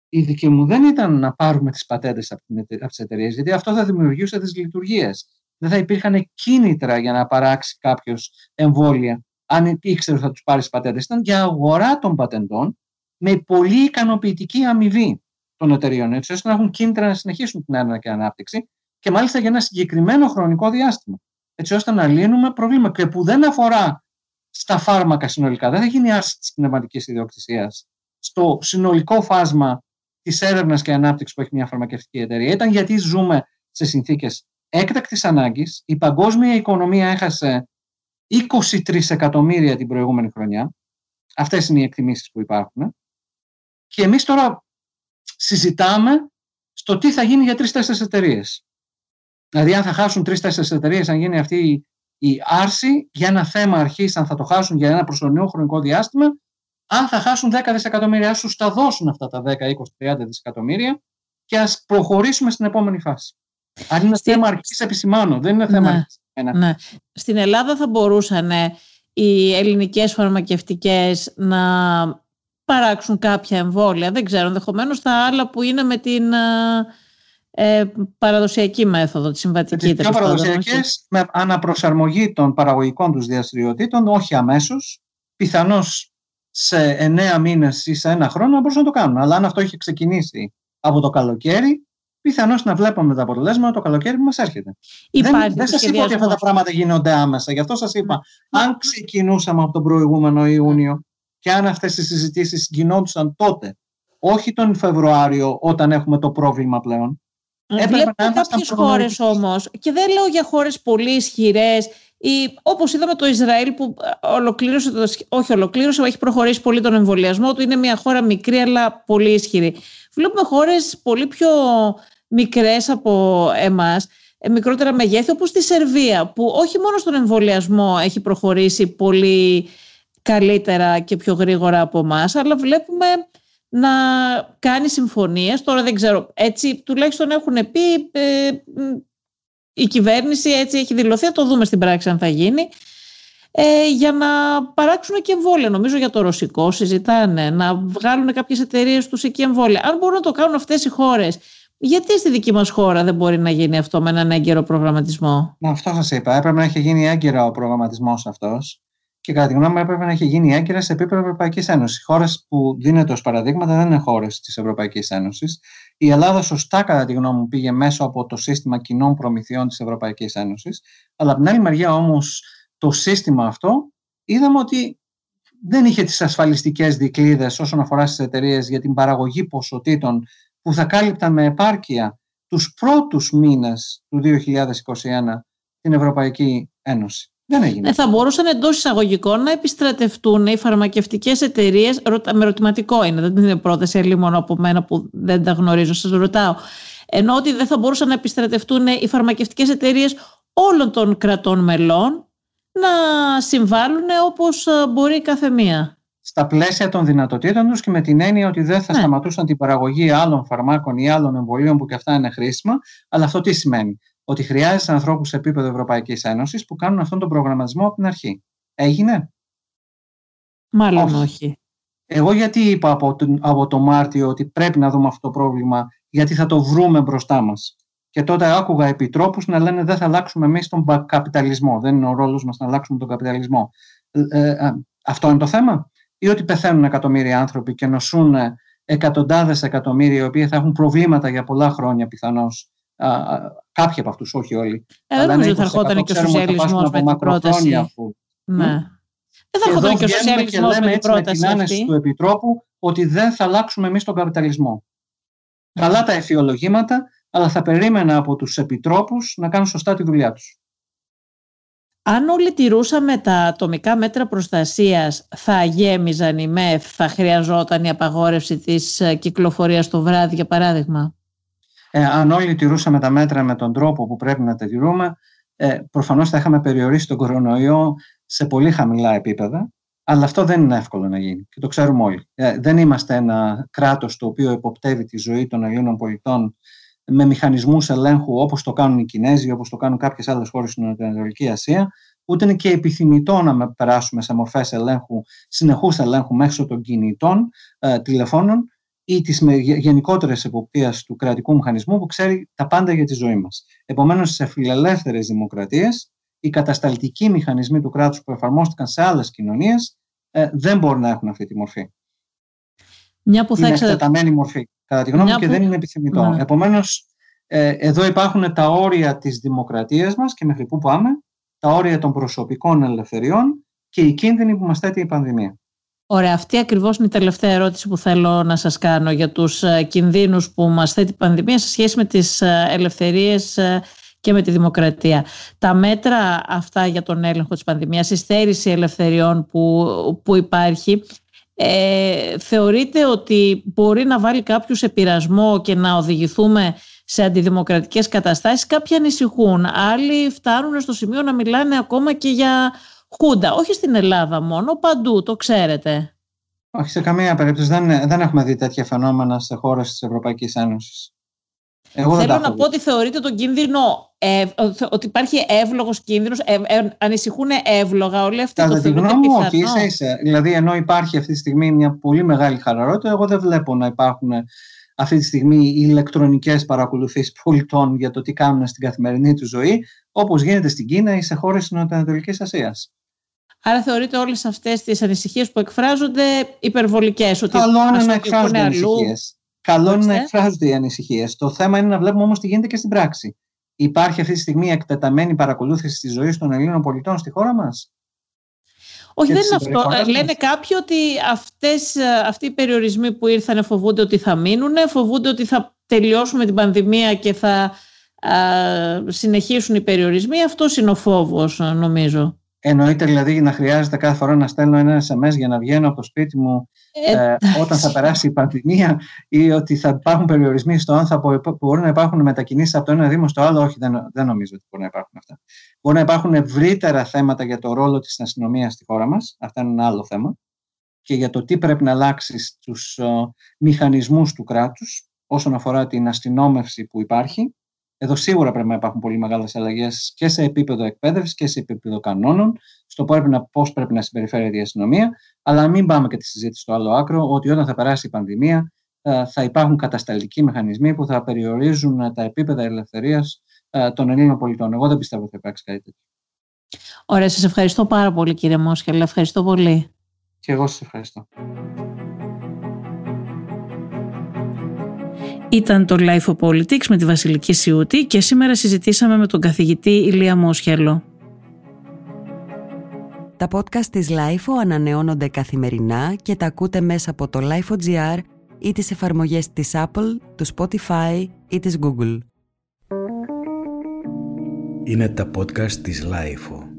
η δική μου δεν ήταν να πάρουμε τις πατέντες από, από τις εταιρείες, γιατί αυτό θα δημιουργούσε τις λειτουργίες. Δεν θα υπήρχαν κίνητρα για να παράξει κάποιος εμβόλια, αν ήξερε ότι θα τους πάρεις πατέντες. Ήταν για αγορά των πατεντών με πολύ ικανοποιητική αμοιβή των εταιρείων, έτσι ώστε να έχουν κίνητρα να συνεχίσουν την έρευνα και ανάπτυξη και μάλιστα για ένα συγκεκριμένο χρονικό διάστημα. Έτσι ώστε να λύνουμε προβλήμα και που δεν αφορά στα φάρμακα συνολικά. Δεν θα γίνει άρση της πνευματικής ιδιοκτησίας στο συνολικό φάσμα της έρευνας και ανάπτυξης που έχει μια φαρμακευτική εταιρεία. Ήταν γιατί ζούμε σε συνθήκες έκτακτης ανάγκης. Η παγκόσμια οικονομία έχασε 23 εκατομμύρια την προηγούμενη χρονιά. Αυτές είναι οι εκτιμήσεις που υπάρχουν. Και εμείς τώρα συζητάμε στο τι θα γίνει για τρει-τέσσερι εταιρείες. Δηλαδή, αν θα χάσουν τρει-τέσσερι εταιρείες, αν γίνει αυτή η άρση για ένα θέμα αρχής, αν θα το χάσουν για ένα προσωρινό χρονικό διάστημα, αν θα χάσουν 10 δισεκατομμύρια, α του τα δώσουν αυτά τα 10, 20, 30 δισεκατομμύρια και ας προχωρήσουμε στην επόμενη φάση. Αν είναι Στη... θέμα αρχής, επισημάνω, δεν είναι θέμα ναι. ναι. Στην Ελλάδα θα μπορούσαν οι ελληνικές φαρμακευτικές να παράξουν κάποια εμβόλια. Δεν ξέρω, ενδεχομένως τα άλλα που είναι με την ε, παραδοσιακή μέθοδο, τη συμβατική. Τι πιο παραδοσιακές, με αναπροσαρμογή των παραγωγικών τους διαστηριοτήτων, όχι αμέσως, πιθανώς σε εννέα μήνες ή σε ένα χρόνο να μπορούσαν να το κάνουν. Αλλά αν αυτό έχει ξεκινήσει από το καλοκαίρι, πιθανώς να βλέπουμε τα αποτελέσματα το καλοκαίρι που μας έρχεται. Υπάρχει δεν δεν σας είπα ότι αυτά τα πράγματα γίνονται άμεσα. Γι' αυτό σας είπα, αν ξεκινούσαμε από τον προηγούμενο Ιούνιο και αν αυτές οι συζητήσεις γινόντουσαν τότε, όχι τον Φεβρουάριο όταν έχουμε το πρόβλημα πλέον. Βλέπουμε κάποιες χώρες όμως, και δεν λέω για χώρες πολύ ισχυρές, ή όπως είδαμε το Ισραήλ που ολοκλήρωσε, το, όχι ολοκλήρωσε, έχει προχωρήσει πολύ τον εμβολιασμό του, είναι μια χώρα μικρή αλλά πολύ ισχυρή. Βλέπουμε χώρες πολύ πιο μικρές από εμάς, ε, μικρότερα μεγέθη όπως τη Σερβία που όχι μόνο στον εμβολιασμό έχει προχωρήσει πολύ καλύτερα και πιο γρήγορα από εμάς, αλλά βλέπουμε να κάνει συμφωνίες. Τώρα δεν ξέρω, έτσι τουλάχιστον έχουν πει ε, η κυβέρνηση, έτσι έχει δηλωθεί, θα το δούμε στην πράξη αν θα γίνει, ε, για να παράξουν και εμβόλια. Νομίζω για το ρωσικό συζητάνε, να βγάλουν κάποιες εταιρείες τους εκεί εμβόλια. Αν μπορούν να το κάνουν αυτές οι χώρες, γιατί στη δική μας χώρα δεν μπορεί να γίνει αυτό με έναν έγκαιρο προγραμματισμό; Να, αυτό σας είπα. Έπρεπε να έχει γίνει έγκαιρο ο προγραμματισμός αυτός και κατά τη γνώμη μου έπρεπε να έχει γίνει έγκαιρα σε επίπεδο Ευρωπαϊκής Ένωσης. Χώρες που δίνεται ως παραδείγματα δεν είναι χώρες της Ευρωπαϊκής Ένωσης. Η Ελλάδα, σωστά κατά τη γνώμη μου, πήγε μέσω από το σύστημα κοινών προμηθειών της Ευρωπαϊκής Ένωσης. Αλλά από την άλλη μεριά όμως το σύστημα αυτό είδαμε ότι δεν είχε τις ασφαλιστικές δικλείδε όσον αφορά στις εταιρείες για την παραγωγή ποσοτήτων που θα κάλυπταν με επάρκεια τους πρώτους μήνες του 2021 την Ευρωπαϊκή Ένωση. Δεν έγινε. Ε, θα μπορούσαν εντός εισαγωγικών να επιστρατευτούν οι φαρμακευτικές εταιρείες. Με ερωτηματικό είναι, δεν είναι πρόταση αλλή μόνο από μένα που δεν τα γνωρίζω, σας ρωτάω. Ενώ ότι δεν θα μπορούσαν να επιστρατευτούν οι φαρμακευτικές εταιρείες όλων των κρατών μελών να συμβάλλουν όπως ε, μπορεί κάθε μία. Στα πλαίσια των δυνατοτήτων τους και με την έννοια ότι δεν θα ναι. σταματούσαν την παραγωγή άλλων φαρμάκων ή άλλων εμβολίων που και αυτά είναι χρήσιμα. Αλλά αυτό τι σημαίνει; Ότι χρειάζεσαι ανθρώπους σε επίπεδο Ευρωπαϊκής Ένωσης που κάνουν αυτόν τον προγραμματισμό από την αρχή. Έγινε; Μάλλον όχι. Εγώ γιατί είπα από, τον, από το Μάρτιο ότι πρέπει να δούμε αυτό το πρόβλημα, γιατί θα το βρούμε μπροστά μας. Και τότε άκουγα επιτρόπους να λένε δεν θα αλλάξουμε εμείς τον καπιταλισμό. Δεν είναι ο ρόλος μας να αλλάξουμε τον καπιταλισμό. Ε, ε, αυτό είναι το θέμα; Ή ότι πεθαίνουν εκατομμύρια άνθρωποι και νοσούν εκατοντάδες εκατομμύρια οι οποίοι θα έχουν προβλήματα για πολλά χρόνια πιθανώς; Κάποιοι από αυτούς, όχι όλοι. Ε, δεν νομίζω ότι θα ερχόταν και ο σοσιαλισμό με την πρόταση. Ναι. Δεν θα ερχόταν και ο σοσιαλισμό με την πρόταση. Με την του Επιτρόπου ότι δεν θα αλλάξουμε εμείς τον καπιταλισμό. Ναι. Καλά τα εφιολογήματα, αλλά θα περίμενα από τους επιτρόπους να κάνουν σωστά τη δουλειά τους. Αν όλοι τηρούσαμε τα ατομικά μέτρα προστασίας, θα γέμιζαν οι ΜΕΦ, θα χρειαζόταν η απαγόρευση της ε, κυκλοφορίας το βράδυ, για παράδειγμα. Ε, αν όλοι τηρούσαμε τα μέτρα με τον τρόπο που πρέπει να τα τηρούμε, ε, προφανώς θα είχαμε περιορίσει τον κορονοϊό σε πολύ χαμηλά επίπεδα, αλλά αυτό δεν είναι εύκολο να γίνει και το ξέρουμε όλοι. Ε, δεν είμαστε ένα κράτος το οποίο εποπτεύει τη ζωή των Ελλήνων πολιτών με μηχανισμούς ελέγχου όπως το κάνουν οι Κινέζοι, όπως το κάνουν κάποιες άλλες χώρες στην Ανατολική Ασία, ούτε είναι και επιθυμητό να περάσουμε σε μορφές ελέγχου, συνεχούς ελέγχου μέσω των κινητών ε, τηλεφώνων ή της γενικότερης εποπτείας του κρατικού μηχανισμού που ξέρει τα πάντα για τη ζωή μας. Επομένως, σε φιλελεύθερες δημοκρατίες, οι κατασταλτικοί μηχανισμοί του κράτους που εφαρμόστηκαν σε άλλες κοινωνίες ε, δεν μπορούν να έχουν αυτή τη μορφή. Μια που θα είναι εκτεταμένη μορφή, κατά τη γνώμη μου, και δεν είναι επιθυμητό. Ναι. Επομένως, ε, εδώ υπάρχουν τα όρια της δημοκρατίας μας και μέχρι πού πάμε, τα όρια των προσωπικών ελευθεριών και οι κίνδυνοι που μας θέτει η πανδημία. Ωραία, αυτή ακριβώς είναι η τελευταία ερώτηση που θέλω να σας κάνω για τους ε, κινδύνους που μας θέτει η πανδημία σε σχέση με τις ε, ελευθερίες ε, και με τη δημοκρατία. Τα μέτρα αυτά για τον έλεγχο της πανδημίας, η στέρηση ελευθεριών που, που υπάρχει, ε, θεωρείτε ότι μπορεί να βάλει κάποιου σε πειρασμό και να οδηγηθούμε σε αντιδημοκρατικές καταστάσεις; Κάποιοι ανησυχούν, άλλοι φτάνουν στο σημείο να μιλάνε ακόμα και για χούντα. Όχι στην Ελλάδα μόνο, παντού, το ξέρετε. Όχι, σε καμία περίπτωση. Δεν, δεν έχουμε δει τέτοια φαινόμενα σε χώρες της Ευρωπαϊκής Ένωσης. Εγώ Θέλω να πω ότι θεωρείτε τον κίνδυνο, ε, ότι υπάρχει εύλογος κίνδυνος, ε, ε, ανησυχούν εύλογα όλοι αυτοί. Κατά τη γνώμη μου, όχι, ίσα, ίσα. Δηλαδή, ενώ υπάρχει αυτή τη στιγμή μια πολύ μεγάλη χαλαρότητα, εγώ δεν βλέπω να υπάρχουν αυτή τη στιγμή οι ηλεκτρονικές παρακολουθήσεις πολιτών για το τι κάνουν στην καθημερινή τους ζωή, όπως γίνεται στην Κίνα ή σε χώρες της Νοτιοανατολικής Ασίας. Άρα θεωρείτε όλες αυτές τις ανησυχίες που εκφράζονται υπερβολικές. Ότι Καλό είναι να εκφράζονται ανησυχίες. Καλό είναι να εκφράζονται οι ανησυχίες. Το θέμα είναι να βλέπουμε όμως τι γίνεται και στην πράξη. Υπάρχει αυτή τη στιγμή εκτεταμένη παρακολούθηση της ζωής των Ελλήνων πολιτών στη χώρα μας; Όχι, δεν είναι αυτό. Λένε κάποιοι ότι αυτές, αυτοί οι περιορισμοί που ήρθαν φοβούνται ότι θα μείνουν, φοβούνται ότι θα τελειώσουμε την πανδημία και θα συνεχίσουν οι περιορισμοί. Αυτός είναι ο φόβος, νομίζω. Εννοείται δηλαδή να χρειάζεται κάθε φορά να στέλνω ένα SMS για να βγαίνω από το σπίτι μου ε, όταν θα περάσει η πανδημία ή ότι θα υπάρχουν περιορισμοί στο αν θα μπορούν να υπάρχουν μετακινήσεις από το ένα Δήμο στο άλλο. Όχι, δεν, δεν νομίζω ότι μπορεί να υπάρχουν αυτά. Μπορεί να υπάρχουν ευρύτερα θέματα για το ρόλο της αστυνομίας στη χώρα μας. Αυτό είναι ένα άλλο θέμα. Και για το τι πρέπει να αλλάξει στους uh, μηχανισμούς του κράτους όσον αφορά την αστυνόμευση που υπάρχει εδώ σίγουρα πρέπει να υπάρχουν πολύ μεγάλες αλλαγές και σε επίπεδο εκπαίδευσης και σε επίπεδο κανόνων, στο πώς πρέπει να συμπεριφέρεται η αστυνομία. Αλλά μην πάμε και τη συζήτηση στο άλλο άκρο, ότι όταν θα περάσει η πανδημία ε, θα υπάρχουν κατασταλτικοί μηχανισμοί που θα περιορίζουν τα επίπεδα ελευθερίας ε, των Ελλήνων πολιτών. Εγώ δεν πιστεύω ότι θα υπάρξει κάτι τέτοιο. Ωραία, σας ευχαριστώ πάρα πολύ κύριε Μόσχελ. Ευχαριστώ πολύ. Και εγώ σας ευχαριστώ. Ήταν το Life of Politics με τη Βασιλική Σιούτη και σήμερα συζητήσαμε με τον καθηγητή Ηλία Μόσχελο. Τα podcast της LIFO ανανεώνονται καθημερινά και τα ακούτε μέσα από το LIFO.gr ή τις εφαρμογές της Apple, του Spotify ή της Google. Είναι τα podcast της LIFO.